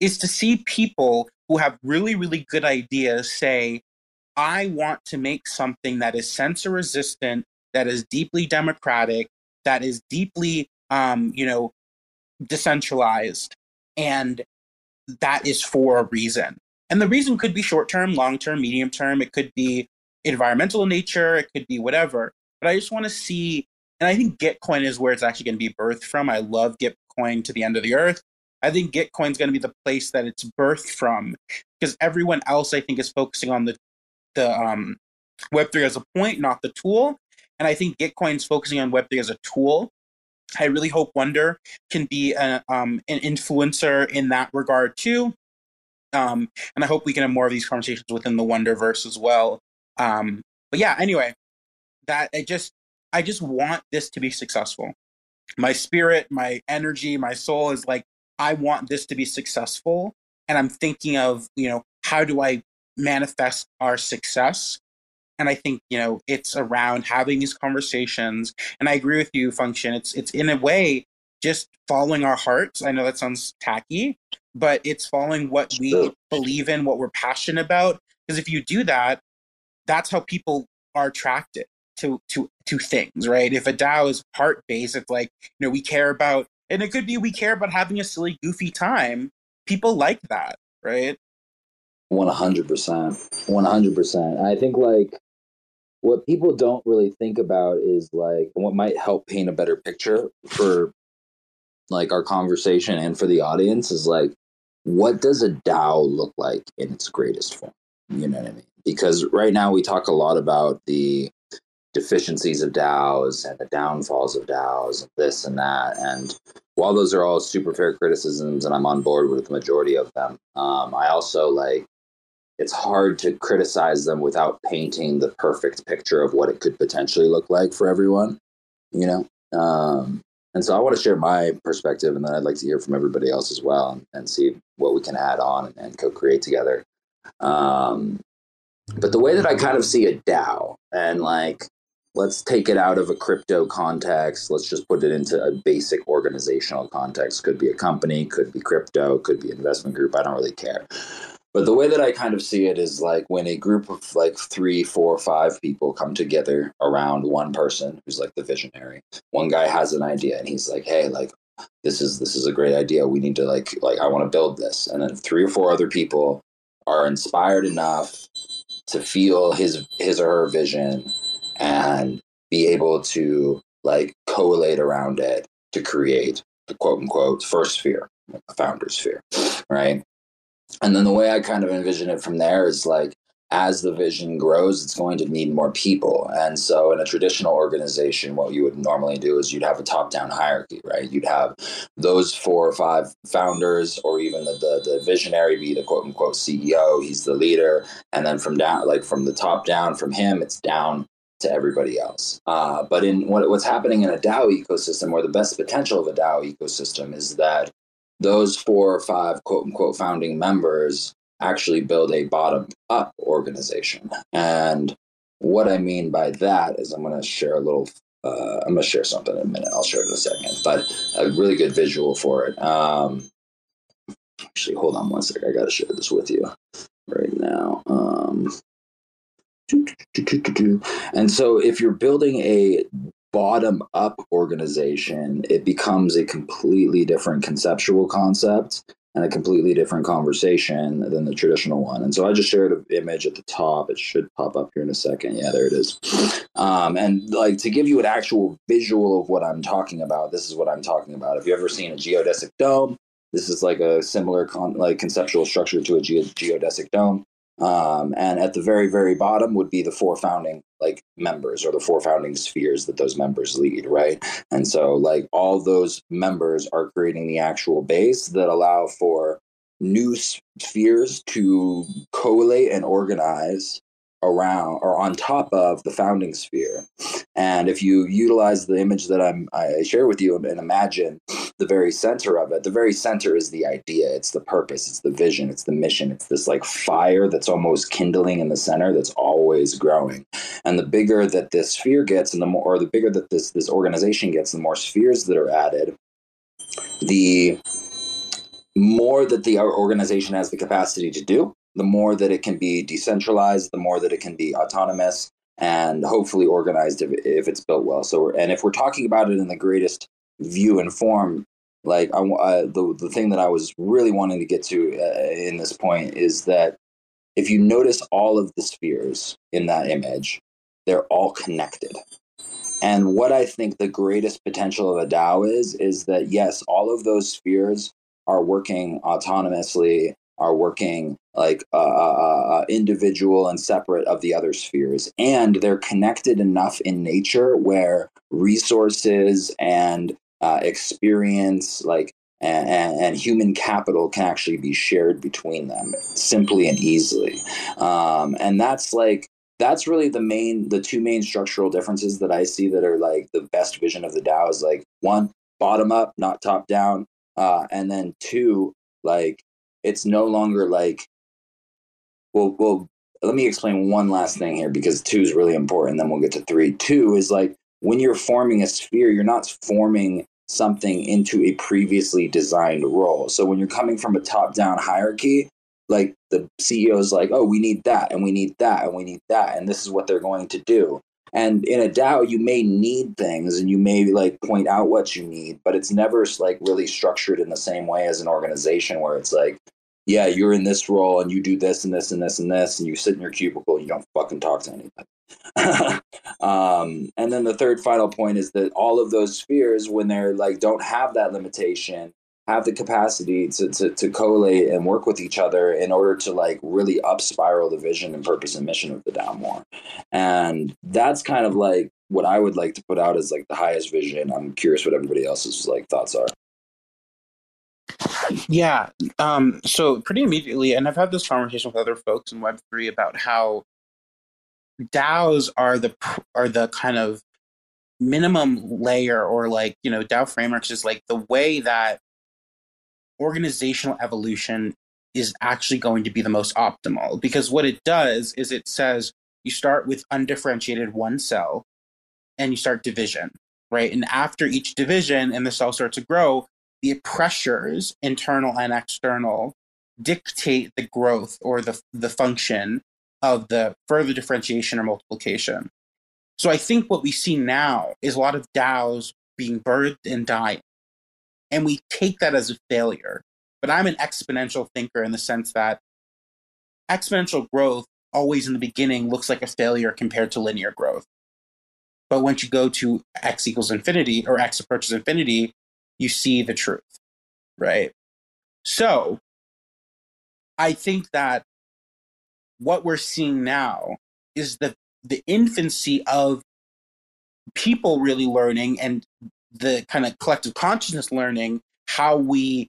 E: is to see people who have really, really good ideas say, I want to make something that is censor resistant, that is deeply democratic, that is deeply, um, you know, decentralized, and that is for a reason. And the reason could be short term, long term, medium term. It could be environmental in nature. It could be whatever. But I just want to see, and I think Gitcoin is where it's actually going to be birthed from. I love Gitcoin to the end of the earth. I think Gitcoin is going to be the place that it's birthed from because everyone else, I think, is focusing on the the um, Web3 as a point, not the tool. And I think Gitcoin's focusing on Web3 as a tool. I really hope Wonder can be a, um, an influencer in that regard too. Um, and I hope we can have more of these conversations within the Wonderverse as well. Um, but yeah, anyway, that I just I just want this to be successful. My spirit, my energy, my soul is like I want this to be successful, and I'm thinking of you know how do I manifest our success and i think you know it's around having these conversations. And i agree with you fxnction. It's it's in a way just following our hearts. I know that sounds tacky but it's following what we believe in what we're passionate about. Because if you do that that's how people are attracted to to to things right? If a dao is heart based it's like you know we care about and it could be we care about having a silly goofy time people like that right?
B: One hundred percent, one hundred percent. I think like what people don't really think about is like what might help paint a better picture for like our conversation and for the audience is like what does a DAO look like in its greatest form? You know what I mean? Because right now we talk a lot about the deficiencies of DAOs and the downfalls of DAOs and this and that. And while those are all super fair criticisms and I'm on board with the majority of them, um, I also like it's hard to criticize them without painting the perfect picture of what it could potentially look like for everyone, you know? Um, and so I want to share my perspective, and then I'd like to hear from everybody else as well and, see what we can add on and, and co create together. Um, but the way that I kind of see a DAO, and like, let's take it out of a crypto context, let's just put it into a basic organizational context. Could be a company, could be crypto, could be investment group, I don't really care. But the way that I kind of see it is like when a group of like three, four, five people come together around one person who's like the visionary. One guy has an idea and he's like, "Hey, like this is this is a great idea. We need to like like I want to build this." And then three or four other people are inspired enough to feel his his or her vision and be able to like collate around it to create the quote unquote first sphere, the founder sphere, right? And then the way I kind of envision it from there is like as the vision grows, it's going to need more people. And so, in a traditional organization, what you would normally do is you'd have a top down hierarchy, right? You'd have those four or five founders, or even the, the, the, visionary be the quote unquote CEO. He's the leader. And then from down, like from the top down, from him, it's down to everybody else. Uh, but in what, what's happening in a DAO ecosystem, or the best potential of a DAO ecosystem, is that those four or five quote unquote founding members actually build a bottom up organization. And what I mean by that is I'm going to share a little, uh, I'm going to share something in a minute. I'll share it in a second, but a really good visual for it. Um, actually, hold on one second. I got to share this with you right now. Um, and so if you're building a bottom up organization, it becomes a completely different conceptual concept and a completely different conversation than the traditional one. And so I just shared an image at the top. It should pop up here in a second. Yeah, there it is. Um, and like to give you an actual visual of what I'm talking about, this is what I'm talking about. If you ever seen a geodesic dome, this is like a similar con- like conceptual structure to a ge- geodesic dome. Um, and at the very, very bottom would be the four founding like members or the four founding spheres that those members lead, right? And so like all those members are creating the actual base that allow for new spheres to collate and organize around or on top of the founding sphere. And if you utilize the image that I'm I share with you and imagine the very center of it, the very center is the idea. It's the purpose. It's the vision. It's the mission. It's this like fire that's almost kindling in the center that's always growing. And the bigger that this sphere gets, and the more, or the bigger that this this organization gets, the more spheres that are added, the more that the organization has the capacity to do, the more that it can be decentralized, the more that it can be autonomous, and hopefully organized if, if it's built well. So, and if we're talking about it in the greatest view and form, like I, uh, the the thing that I was really wanting to get to uh, in this point is that if you notice all of the spheres in that image, they're all connected. And what I think the greatest potential of a DAO is, is that yes, all of those spheres are working autonomously are working like uh, uh, individual and separate of the other spheres. And they're connected enough in nature where resources and uh, experience, like and, and, human capital, can actually be shared between them simply and easily. Um, and that's like that's really the main the two main structural differences that I see that are like the best vision of the DAO is like one bottom up, not top down, uh, and then two like it's no longer like well well let me explain one last thing here because two is really important then we'll get to three. Two is like when you're forming a sphere you're not forming something into a previously designed role. So when you're coming from a top down hierarchy like the ceo is like oh we need that and we need that and we need that and this is what they're going to do. And in a DAO, you may need things and you may like point out what you need, but it's never like really structured in the same way as an organization where it's like, yeah, you're in this role and you do this and this and this and this, and you sit in your cubicle, and you don't fucking talk to anybody. <laughs> um, and then the third final point is that all of those spheres, when they're like don't have that limitation, have the capacity to, to, to collate and work with each other in order to like really up spiral the vision and purpose and mission of the DAO more. And that's kind of like what I would like to put out as like the highest vision. I'm curious what everybody else's like thoughts are.
E: Yeah. Um, so pretty immediately, and I've had this conversation with other folks in Web three about how DAOs are the are the kind of minimum layer, or like you know, DAO frameworks is like the way that organizational evolution is actually going to be the most optimal because what it does is it says you start with undifferentiated one cell and you start division right and after each division and the cell starts to grow the pressures, internal and external, dictate the growth or the, the function of the further differentiation or multiplication. So I think what we see now is a lot of DAOs being birthed and dying. And we take that as a failure. But I'm an exponential thinker in the sense that exponential growth always in the beginning looks like a failure compared to linear growth. But once you go to x equals infinity or x approaches infinity, you see the truth, right? So I think that what we're seeing now is the the infancy of people really learning and the kind of collective consciousness learning how we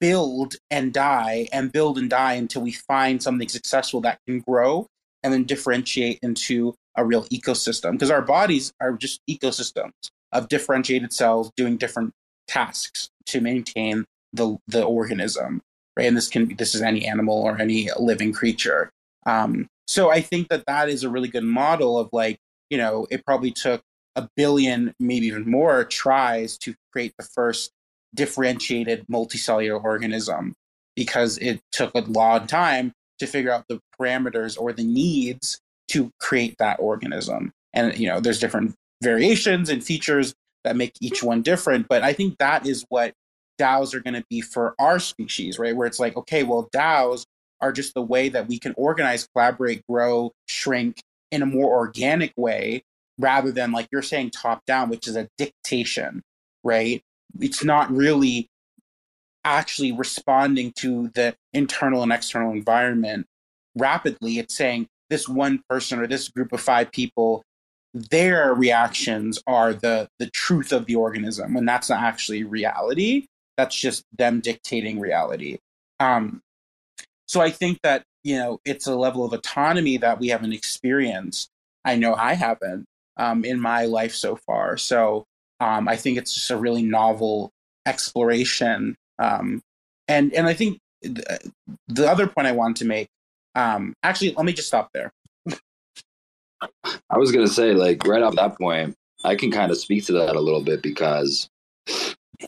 E: build and die and build and die until we find something successful that can grow and then differentiate into a real ecosystem because our bodies are just ecosystems of differentiated cells doing different tasks to maintain the the organism right? And this can be this is any animal or any living creature. Um, so i think that that is a really good model of like you know it probably took a billion maybe even more tries to create the first differentiated multicellular organism because it took a long time to figure out the parameters or the needs to create that organism. And you know there's different variations and features that make each one different. But I think that is what DAOs are going to be for our species, right? Where it's like, okay, well, DAOs are just the way that we can organize, collaborate, grow, shrink in a more organic way rather than like you're saying top down, which is a dictation, right? It's not really actually responding to the internal and external environment rapidly. It's saying this one person or this group of five people their reactions are the the truth of the organism and that's not actually reality that's just them dictating reality um so i think that you know it's a level of autonomy that we haven't experienced i know i haven't um in my life so far so Um, I think it's just a really novel exploration. Um, and and I think th- the other point I wanted to make. Um, actually, let me just stop there.
B: I was gonna say, like, right off that point, I can kind of speak to that a little bit because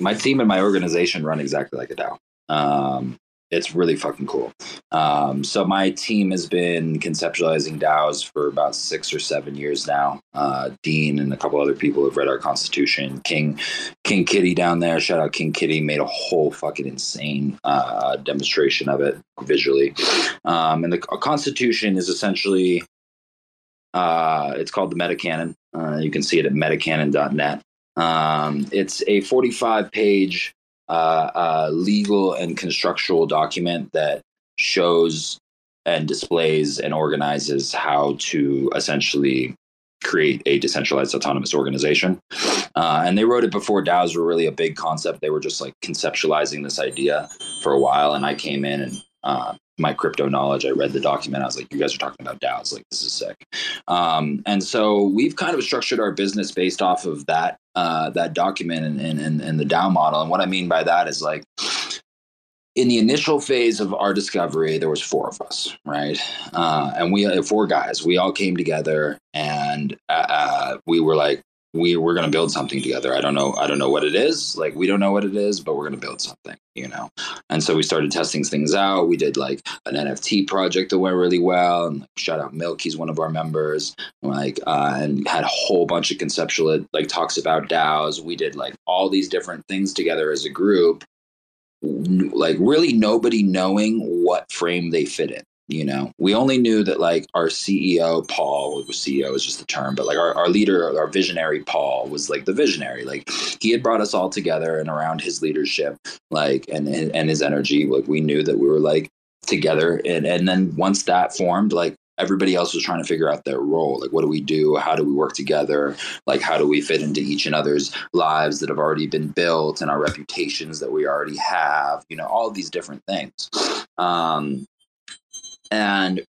B: my team and my organization run exactly like a DAO. Um, it's really fucking cool. Um, so my team has been conceptualizing DAOs for about six or seven years now. Uh, Dean and a couple other people have read our constitution. King King Kitty down there, shout out King Kitty, made a whole fucking insane uh, demonstration of it visually. Um, and the constitution is essentially uh, it's called the Metacanon. Uh, you can see it at metacanon.net. Um, it's a 45 page uh, uh, legal and constructual document that shows and displays and organizes how to essentially create a decentralized autonomous organization. Uh, and they wrote it before DAOs were really a big concept. They were just like conceptualizing this idea for a while. And I came in and uh, my crypto knowledge. I read the document. I was like, you guys are talking about DAOs. Like, this is sick. Um, and so we've kind of structured our business based off of that uh, that document and, and, and the DAO model. And what I mean by that is like, in the initial phase of our discovery, there was four of us, right? Uh, and we four guys. We all came together, and uh, uh we were like, we we're going to build something together. I don't know. I don't know what it is. Like we don't know what it is, but we're going to build something, you know. And so we started testing things out. We did like an NFT project that went really well. And like, shout out Milk, he's one of our members. Like uh, and had a whole bunch of conceptual like talks about DAOs. We did like all these different things together as a group. Like really nobody knowing what frame they fit in you know? We only knew that like our ceo paul ceo is just the term but like our, our leader our visionary paul was like the visionary. Like he had brought us all together and around his leadership like and and his energy. Like we knew that we were like together. And and then once that formed like everybody else was trying to figure out their role. Like what do we do? How do we work together? Like how do we fit into each and other's lives that have already been built and our reputations that we already have? You know all these different things. Um and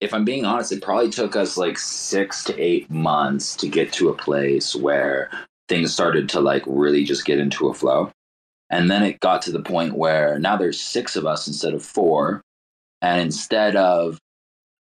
B: if I'm being honest, it probably took us like six to eight months to get to a place where things started to like really just get into a flow. And then it got to the point where now there's six of us instead of four. And instead of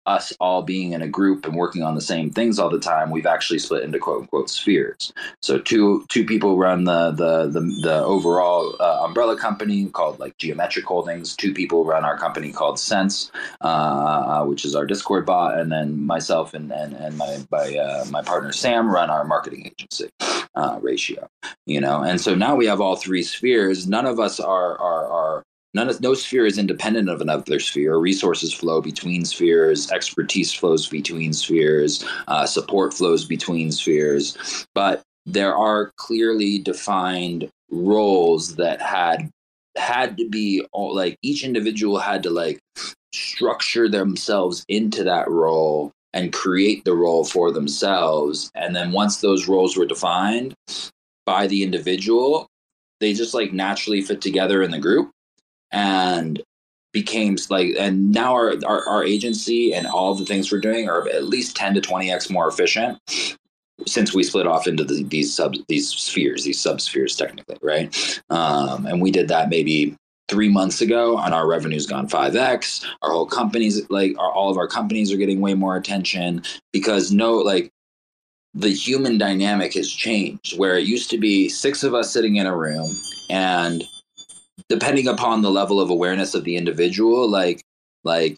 B: us all being in a group and working on the same things all the time, we've actually split into quote unquote spheres. So two two people run the the the, the overall uh, umbrella company called like Geometric Holdings. Two people run our company called Sense, uh, uh, which is our Discord bot, and then myself and and, and my my uh, my partner Sam run our marketing agency. Uh, ratio, you know, and so now we have all three spheres. None of us are are are None of, no sphere is independent of another sphere. Resources flow between spheres, expertise flows between spheres, uh, support flows between spheres. But there are clearly defined roles that had had to be all, like each individual had to like structure themselves into that role and create the role for themselves and then once those roles were defined by the individual they just like naturally fit together in the group and became like and now our, our, our agency and all the things we're doing are at least 10 to 20x more efficient since we split off into the, these sub these spheres these sub spheres technically right? Um, and we did that maybe three months ago and our revenue's gone 5x our whole companies like our, all of our companies are getting way more attention because no like the human dynamic has changed where it used to be six of us sitting in a room and depending upon the level of awareness of the individual, like like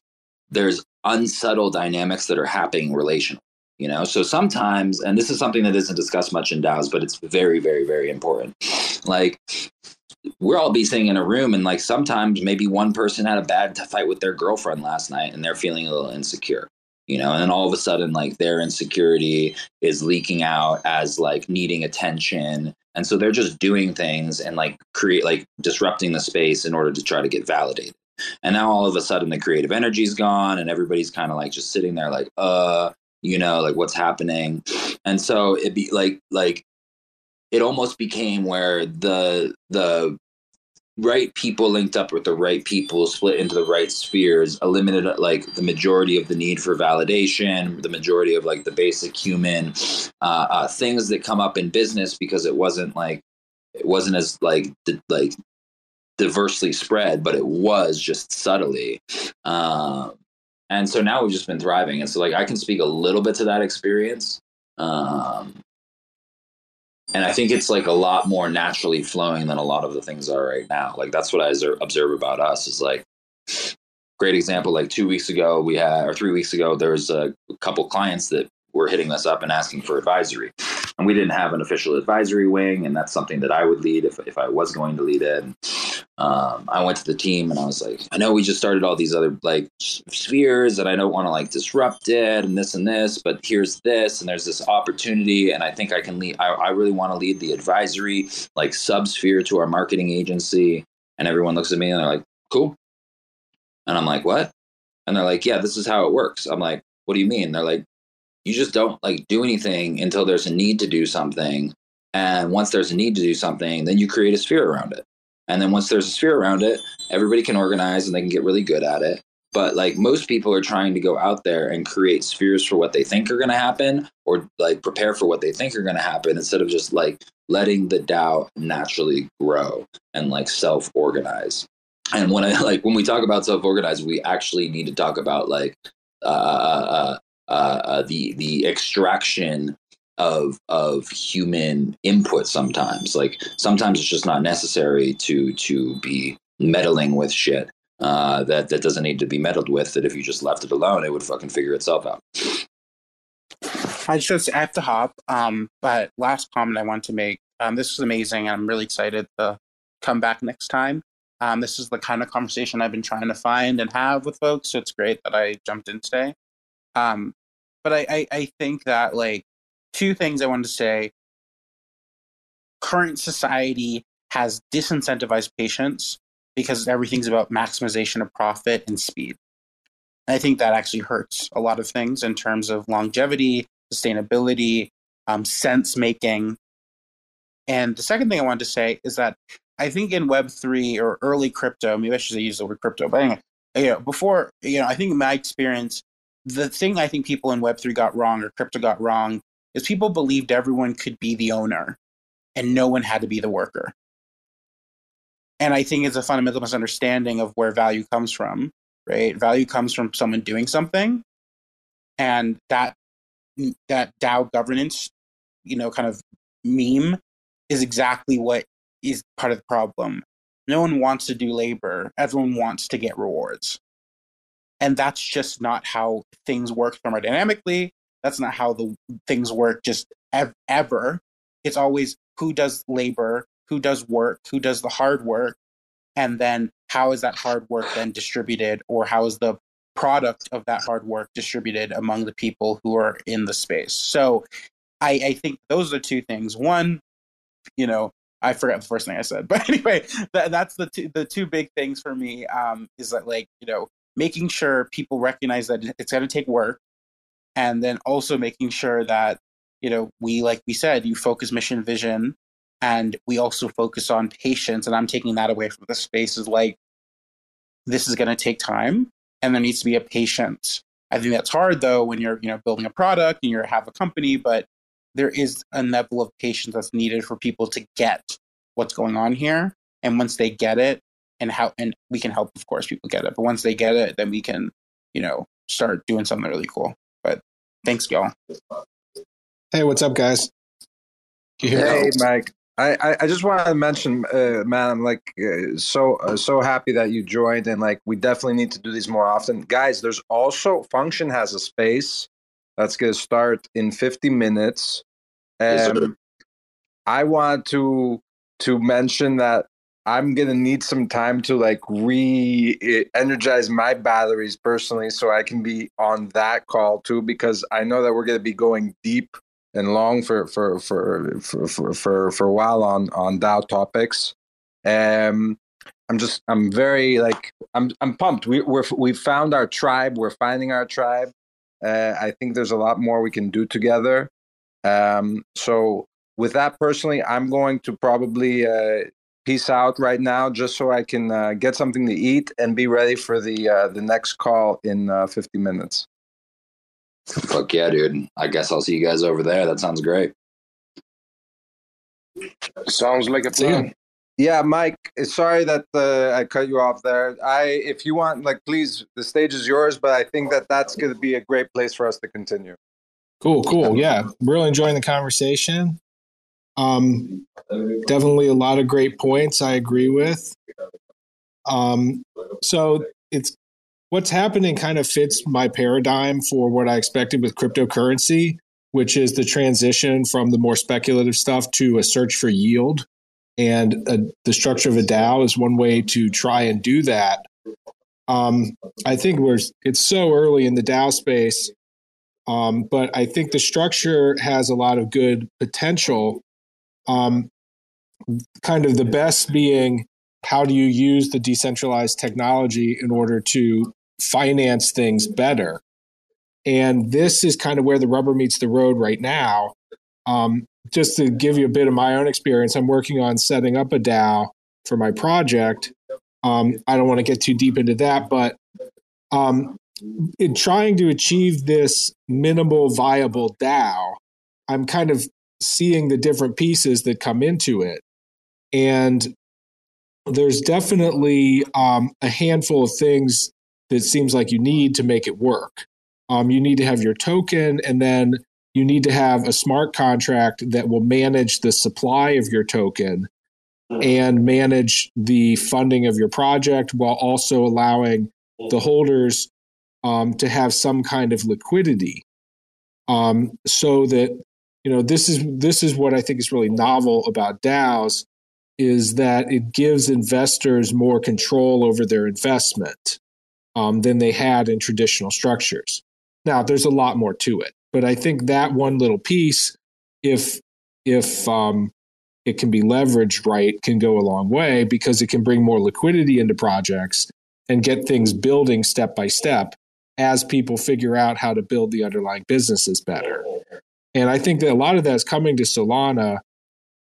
B: there's unsubtle dynamics that are happening relational. You know, so sometimes, and this is something that isn't discussed much in DAOs, but it's very, very, very important. Like we're all be sitting in a room and like sometimes maybe one person had a bad fight with their girlfriend last night and they're feeling a little insecure you know and then all of a sudden like their insecurity is leaking out as like needing attention. And so they're just doing things and like create like disrupting the space in order to try to get validated. And now all of a sudden the creative energy's gone and everybody's kind of like just sitting there like uh you know like what's happening? And so it be like like it almost became where the the right people linked up with the right people, split into the right spheres, eliminated like the majority of the need for validation, the majority of like the basic human uh, uh, things that come up in business because it wasn't like it wasn't as like di- like diversely spread, but it was just subtly. Um, and so now we've just been thriving, and so like I can speak a little bit to that experience. Um, and I think it's like a lot more naturally flowing than a lot of the things are right now. Like that's what I observe about us is like great example. Like two weeks ago, we had or three weeks ago, there was a couple clients that were hitting us up and asking for advisory and we didn't have an official advisory wing, and that's something that I would lead if if I was going to lead it. Um, I went to the team and I was like, I know we just started all these other like spheres, and I don't want to like disrupt it and this and this, but here's this, and there's this opportunity, and I think I can lead. I, I really want to lead the advisory like subsphere to our marketing agency. And everyone looks at me and they're like, cool. And I'm like, what? And they're like, yeah, this is how it works. I'm like, what do you mean? They're like, you just don't like do anything until there's a need to do something. And once there's a need to do something then you create a sphere around it. And then once there's a sphere around it everybody can organize and they can get really good at it. But like most people are trying to go out there and create spheres for what they think are going to happen or like prepare for what they think are going to happen instead of just like letting the DAO naturally grow and like self organize and when i <laughs> like when we talk about self organize we actually need to talk about like uh, uh, uh uh, the the extraction of of human input sometimes. Like sometimes it's just not necessary to to be meddling with shit uh, that that doesn't need to be meddled with that if you just left it alone it would fucking figure itself out.
E: I just I have to hop um but last comment i want to make um this was amazing i'm really excited to come back next time. Um this is the kind of conversation i've been trying to find and have with folks so it's great that i jumped in today. Um but I, I, I think that like two things I wanted to say. Current society has disincentivized patience because everything's about maximization of profit and speed. And I think that actually hurts a lot of things in terms of longevity, sustainability, um, sense making. And the second thing I wanted to say is that I think in Web3 or early crypto, maybe I should use the word crypto, but anyway, you know, before, you know, I think in my experience, the thing I think people in Web3 got wrong or crypto got wrong is people believed everyone could be the owner and no one had to be the worker. And I think it's a fundamental misunderstanding of where value comes from, right? Value comes from someone doing something. And that that DAO governance, you know, kind of meme is exactly what is part of the problem. No one wants to do labor. Everyone wants to get rewards. And that's just not how things work thermodynamically. That's not how the things work just ev- ever. It's always who does labor, who does work, who does the hard work, and then how is that hard work then distributed, or how is the product of that hard work distributed among the people who are in the space. So I, I think those are two things. One, you know, I forgot the first thing I said, <laughs> but anyway, that, that's the two, the two big things for me. Um, is that like you know making sure people recognize that it's going to take work and then also making sure that you know we like we said you focus mission vision and we also focus on patience and i'm taking that away from the space is like this is going to take time and there needs to be a patience. I think that's hard though when you're you know building a product and you have a company but there is a level of patience that's needed for people to get what's going on here and once they get it and how and we can help of course people get it. But once they get it then we can you know start doing something really cool. But thanks y'all.
F: Hey what's up guys?
D: Hey mike. I, I just want to mention, uh, man, I'm like uh, so uh, so happy that you joined, and like we definitely need to do these more often, guys. There's also fxnction has a space that's gonna start in 50 minutes, and yes, I want to to mention that I'm gonna need some time to like re-energize my batteries personally, so I can be on that call too. Because I know that we're gonna be going deep and long for for for for for for, for a while on on DAO topics. Um, I'm just I'm very like I'm I'm pumped. We we're we found our tribe. We're finding our tribe. Uh, I think there's a lot more we can do together. Um, so with that personally, I'm going to probably uh, peace out right now, just so I can uh, get something to eat and be ready for the uh, the next call in uh, 50 minutes.
B: Fuck yeah, dude. I guess I'll see you guys over there. That sounds great.
C: Sounds like a
F: See
C: plan.
D: Yeah, Mike. Sorry that uh, I cut you off there. I, if you want, like, please, the stage is yours. But I think that that's going to be a great place for us to continue.
F: Cool, cool. Yeah, really enjoying the conversation. Um, definitely a lot of great points I agree with. Um, so it's what's happening kind of fits my paradigm for what I expected with cryptocurrency, which is the transition from the more speculative stuff to a search for yield. And uh, the structure of a DAO is one way to try and do that. Um, I think we're it's so early in the DAO space, um, but I think the structure has a lot of good potential. Um, kind of the best being how do you use the decentralized technology in order to finance things better? And this is kind of where the rubber meets the road right now. Um, just to give you a bit of my own experience, I'm working on setting up a DAO for my project. Um, I don't want to get too deep into that, but um, in trying to achieve this minimal viable DAO, I'm kind of seeing the different pieces that come into it. And there's definitely um, a handful of things that seems like you need to make it work. Um, you need to have your token, and then you need to have a smart contract that will manage the supply of your token and manage the funding of your project while also allowing the holders um, to have some kind of liquidity um, so that you know this is this is what i think is really novel about daos is that it gives investors more control over their investment um, than they had in traditional structures now there's a lot more to it but i think that one little piece if if um, it can be leveraged right can go a long way because it can bring more liquidity into projects and get things building step by step as people figure out how to build the underlying businesses better. And I think that a lot of that is coming to Solana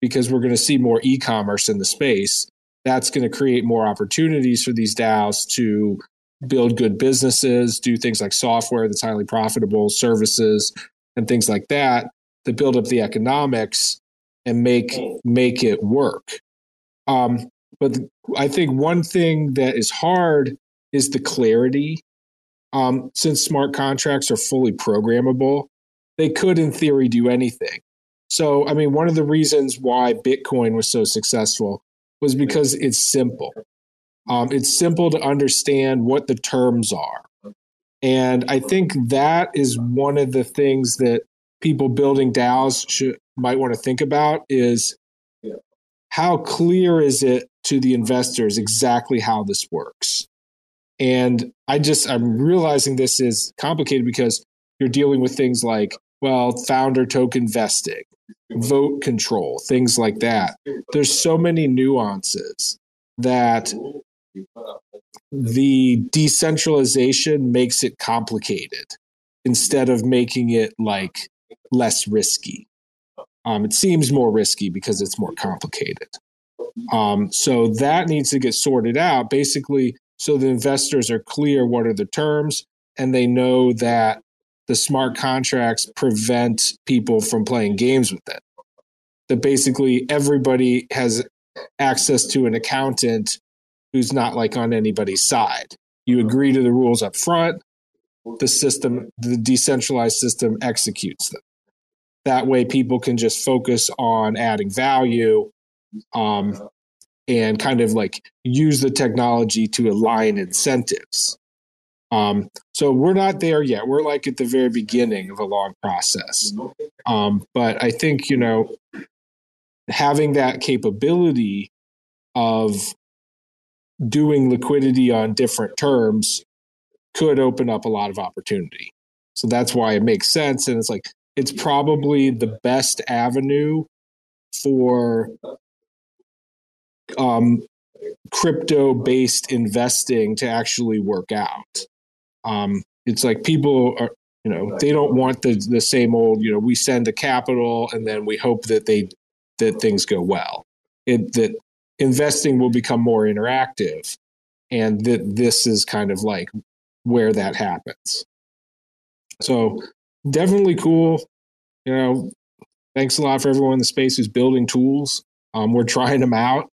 F: because we're going to see more e-commerce in the space. That's going to create more opportunities for these DAOs to build good businesses, do things like software that's highly profitable, services, and things like that to build up the economics and make make it work. Um, but I think one thing that is hard is the clarity. Um, since smart contracts are fully programmable, they could, in theory, do anything. So, I mean, one of the reasons why Bitcoin was so successful was because it's simple. Um, it's simple to understand what the terms are. And I think that is one of the things that people building DAOs should might want to think about is how clear is it to the investors exactly how this works? And I just I'm realizing this is complicated because you're dealing with things like well founder token vesting, vote control, things like that. There's so many nuances that the decentralization makes it complicated instead of making it like less risky. Um, it seems more risky because it's more complicated. Um, so that needs to get sorted out basically so the investors are clear what are the terms and they know that the smart contracts prevent people from playing games with it. That basically everybody has access to an accountant who's not like on anybody's side. You agree to the rules up front, the system, the decentralized system executes them. That way, people can just focus on adding value um, and kind of like use the technology to align incentives. Um, so we're not there yet. We're like at the very beginning of a long process. Um, but I think, you know, having that capability of doing liquidity on different terms could open up a lot of opportunity. So that's why it makes sense. And it's like, it's probably the best avenue for um, crypto based investing to actually work out. Um, it's like people are, you know, they don't want the, the same old, you know, we send a capital and then we hope that they, that things go well. It, that investing will become more interactive. And that this is kind of like where that happens. So definitely cool. You know, thanks a lot for everyone in the space who's building tools. Um, we're trying them out.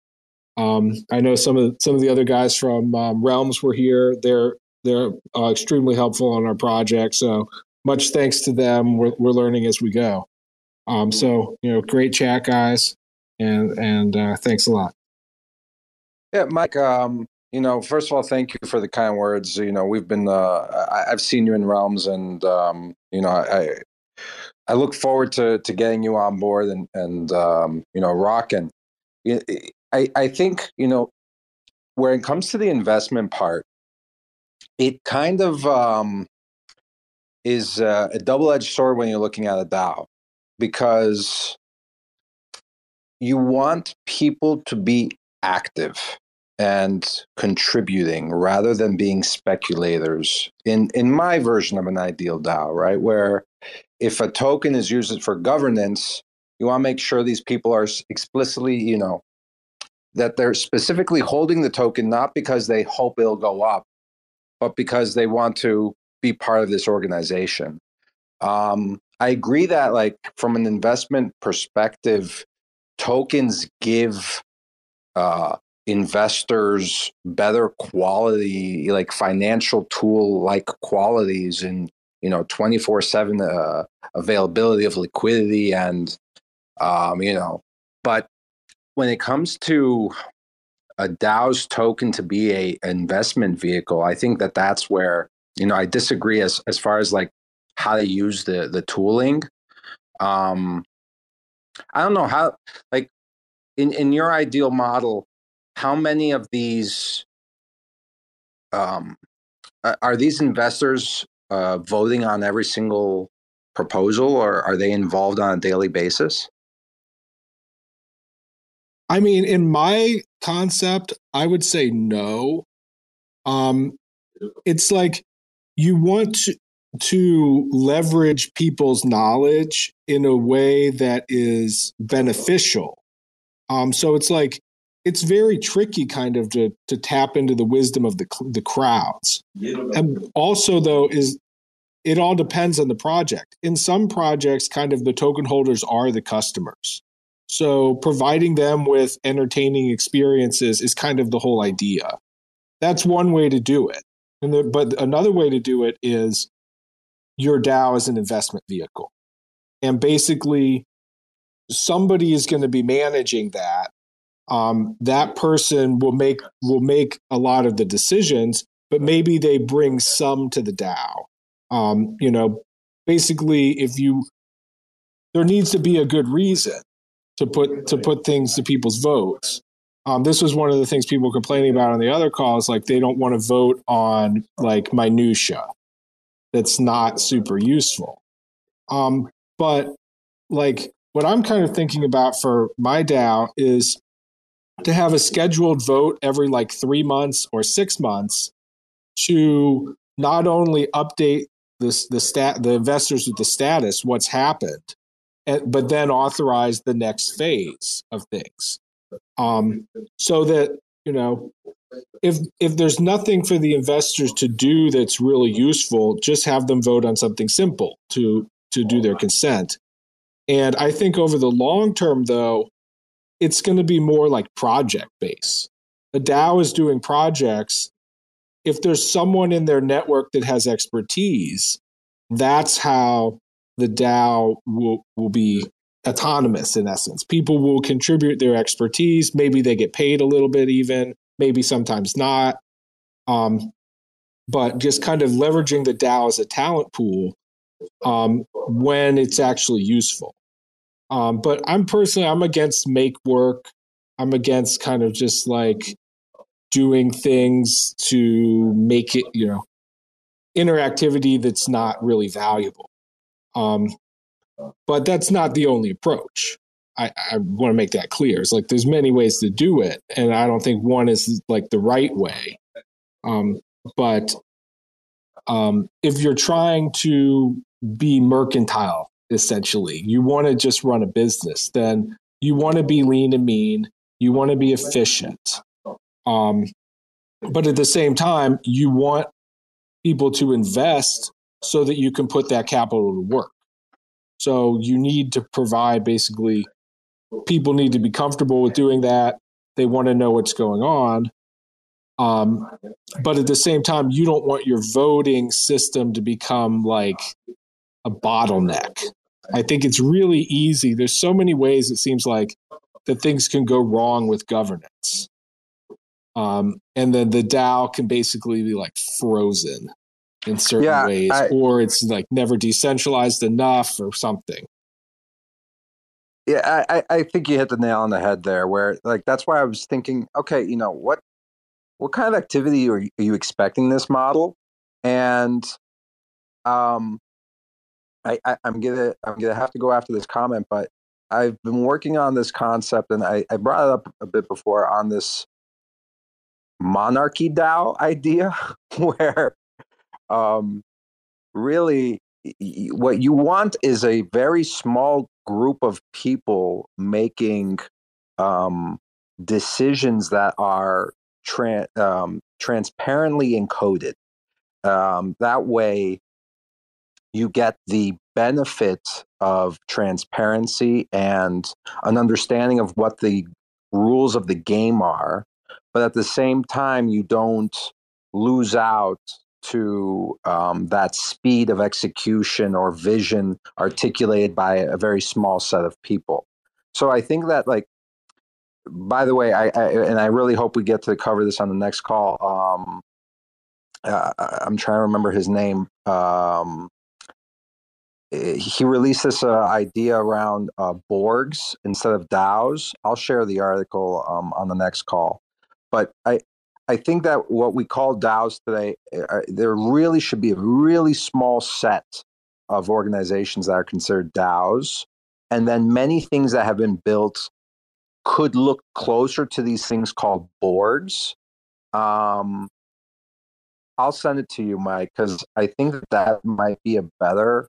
F: Um, I know some of some of the other guys from um, Realms were here. They're they're uh, extremely helpful on our project. So much thanks to them. We're, we're learning as we go. Um, so you know, great chat, guys, and and uh, thanks a lot.
D: Yeah, Mike. Um, you know, first of all, thank you for the kind words. You know, we've been. Uh, I, have seen you in realms, and um, you know, I I look forward to to getting you on board and and um, you know, rocking. I I think you know, when it comes to the investment part, it kind of um, is a double edged sword when you're looking at a DAO because you want people to be active and contributing rather than being speculators in in my version of an ideal DAO, right? Where if a token is used for governance, you want to make sure these people are explicitly, you know, that they're specifically holding the token not because they hope it'll go up, but because they want to be part of this organization. Um, I agree that, like, from an investment perspective, tokens give uh, investors better quality, like financial tool like qualities and, you know, 24 uh, 7 availability of liquidity and, um, you know, but when it comes to a DAO's token to be a investment vehicle, I think that that's where you know i disagree as as far as like how to use the the tooling. Um i don't know how like in in your ideal model how many of these um are these investors uh voting on every single proposal or are they involved on a daily basis
F: i mean in my concept i would say no um it's like you want to, to leverage people's knowledge in a way that is beneficial. Um, so it's like it's very tricky, kind of, to to tap into the wisdom of the the crowds. And also, though, is it all depends on the project. In some projects, kind of the token holders are the customers. So providing them with entertaining experiences is kind of the whole idea. That's one way to do it. And the, but another way to do it is your DAO as an investment vehicle. And basically, somebody is going to be managing that. Um, that person will make will make a lot of the decisions, but maybe they bring some to the DAO. Um, you know, basically, if you there needs to be a good reason to put to put things to people's votes. Um, this was one of the things people complaining about on the other calls, like they don't want to vote on like minutia. That's not super useful. Um, but like what I'm kind of thinking about for my DAO is to have a scheduled vote every like three months or six months to not only update this the stat the investors with the status what's happened but then authorize the next phase of things. Um, so that you know if if there's nothing for the investors to do that's really useful just have them vote on something simple to to do their consent. And i think over the long term though it's going to be more like project based The dao is doing projects. If there's someone in their network that has expertise that's how the dao will will be autonomous in essence. People will contribute their expertise. Maybe they get paid a little bit, even, maybe sometimes not. Um, but just kind of leveraging the DAO as a talent pool um, when it's actually useful. Um, but I'm personally, I'm against make work. I'm against kind of just like doing things to make it, you know, interactivity that's not really valuable. Um, but that's not the only approach. I, I want to make that clear. It's like there's many ways to do it, and I don't think one is like the right way. Um, but um, if you're trying to be mercantile, essentially, you want to just run a business, then you want to be lean and mean. You want to be efficient. Um, but at the same time, you want people to invest so that you can put that capital to work. So you need to provide basically, people need to be comfortable with doing that. They want to know what's going on. Um, but at the same time, you don't want your voting system to become like a bottleneck. I think it's really easy. There's so many ways it seems like that things can go wrong with governance. Um, and then the DAO can basically be like frozen in certain
D: Yeah,
F: ways,
D: I-
F: or it's like never decentralized enough or something.
D: Yeah, I, I think you hit the nail on the head there. Where like that's why I was thinking, okay, you know what, what kind of activity are you, are you expecting this model? And um, I, I I'm gonna I'm gonna have to go after this comment, but I've been working on this concept, and I, I brought it up a bit before on this monarchy DAO idea, <laughs> where um, really what you want is a very small group of people making um, decisions that are tran um, transparently encoded. Um, that way, you get the benefit of transparency and an understanding of what the rules of the game are, but at the same time, you don't lose out to um, that speed of execution or vision articulated by a very small set of people. So I think that, like, by the way, I, I and I really hope we get to cover this on the next call. Um, uh, I'm trying to remember his name. Um, he released this uh, idea around uh, Borgs instead of DAOs. I'll share the article um, on the next call. But I, I think that what we call DAOs today, uh, there really should be a really small set of organizations that are considered DAOs, and then many things that have been built could look closer to these things called Borgs. Um, I'll send it to you, Mike, because I think that that might be a better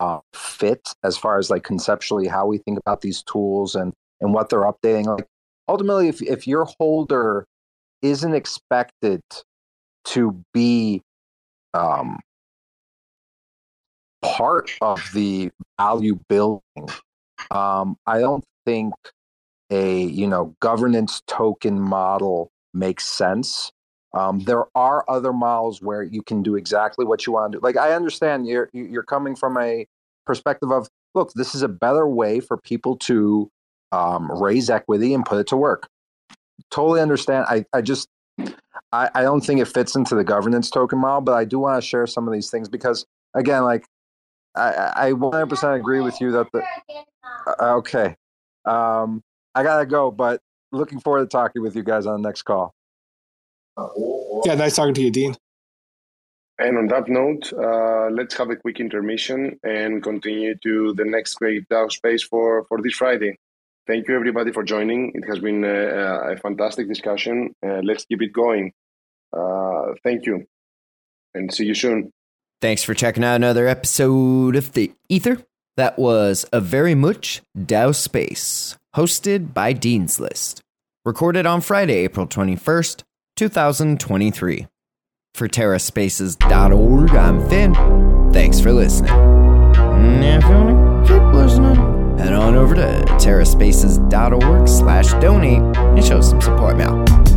D: uh, fit as far as like conceptually how we think about these tools and and what they're updating. Like ultimately, if if your holder isn't expected to be um, part of the value building, um, I don't think a you know governance token model makes sense. Um, there are other models where you can do exactly what you want to do. Like I understand you're you're coming from a perspective of look, this is a better way for people to um, raise equity and put it to work. Totally understand. I I just I, I don't think it fits into the governance token model, but I do want to share some of these things because again, like I I I 100% agree with you that the uh, okay. Um, I gotta go, but looking forward to talking with you guys on the next call.
F: Yeah, nice talking to you, Dean.
C: And on that note, uh, let's have a quick intermission and continue to the next great DAO space for, for this Friday. Thank you, everybody, for joining. It has been a, a fantastic discussion. Uh, let's keep it going. Uh, thank you, and see you soon.
A: Thanks for checking out another episode of The Ether. That was a very much DAO Space, hosted by Dean's List. Recorded on Friday, April 21st, 2023. For TerraSpaces.org, I'm Finn. Thanks for listening. Head on over to TerraSpaces.org slash donate and show some support now.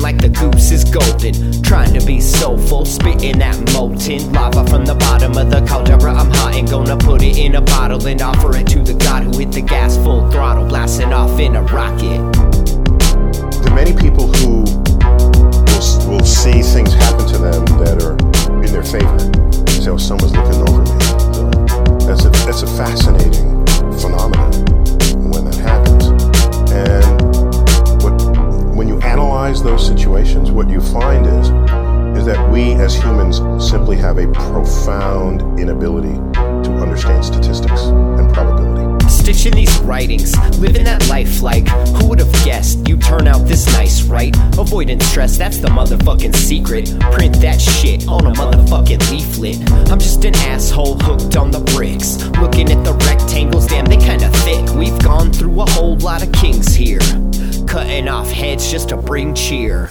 A: like the goose is golden. Trying to be soulful, spitting that molten lava from the bottom of the caldera. I'm hot and gonna put it in a bottle and offer it to the god who hit the gas full throttle, blasting off in a rocket.
G: the many people who
A: living that life like who would have guessed you turn out this nice, right? Avoiding stress, that's the motherfucking secret. Print that shit on a motherfucking leaflet. I'm just an asshole hooked on the bricks. Looking at the rectangles, damn, they kinda thick. We've gone through a whole lot of kings here. Cutting off heads just to bring cheer.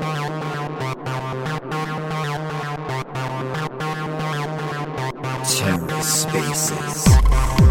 A: Spaces.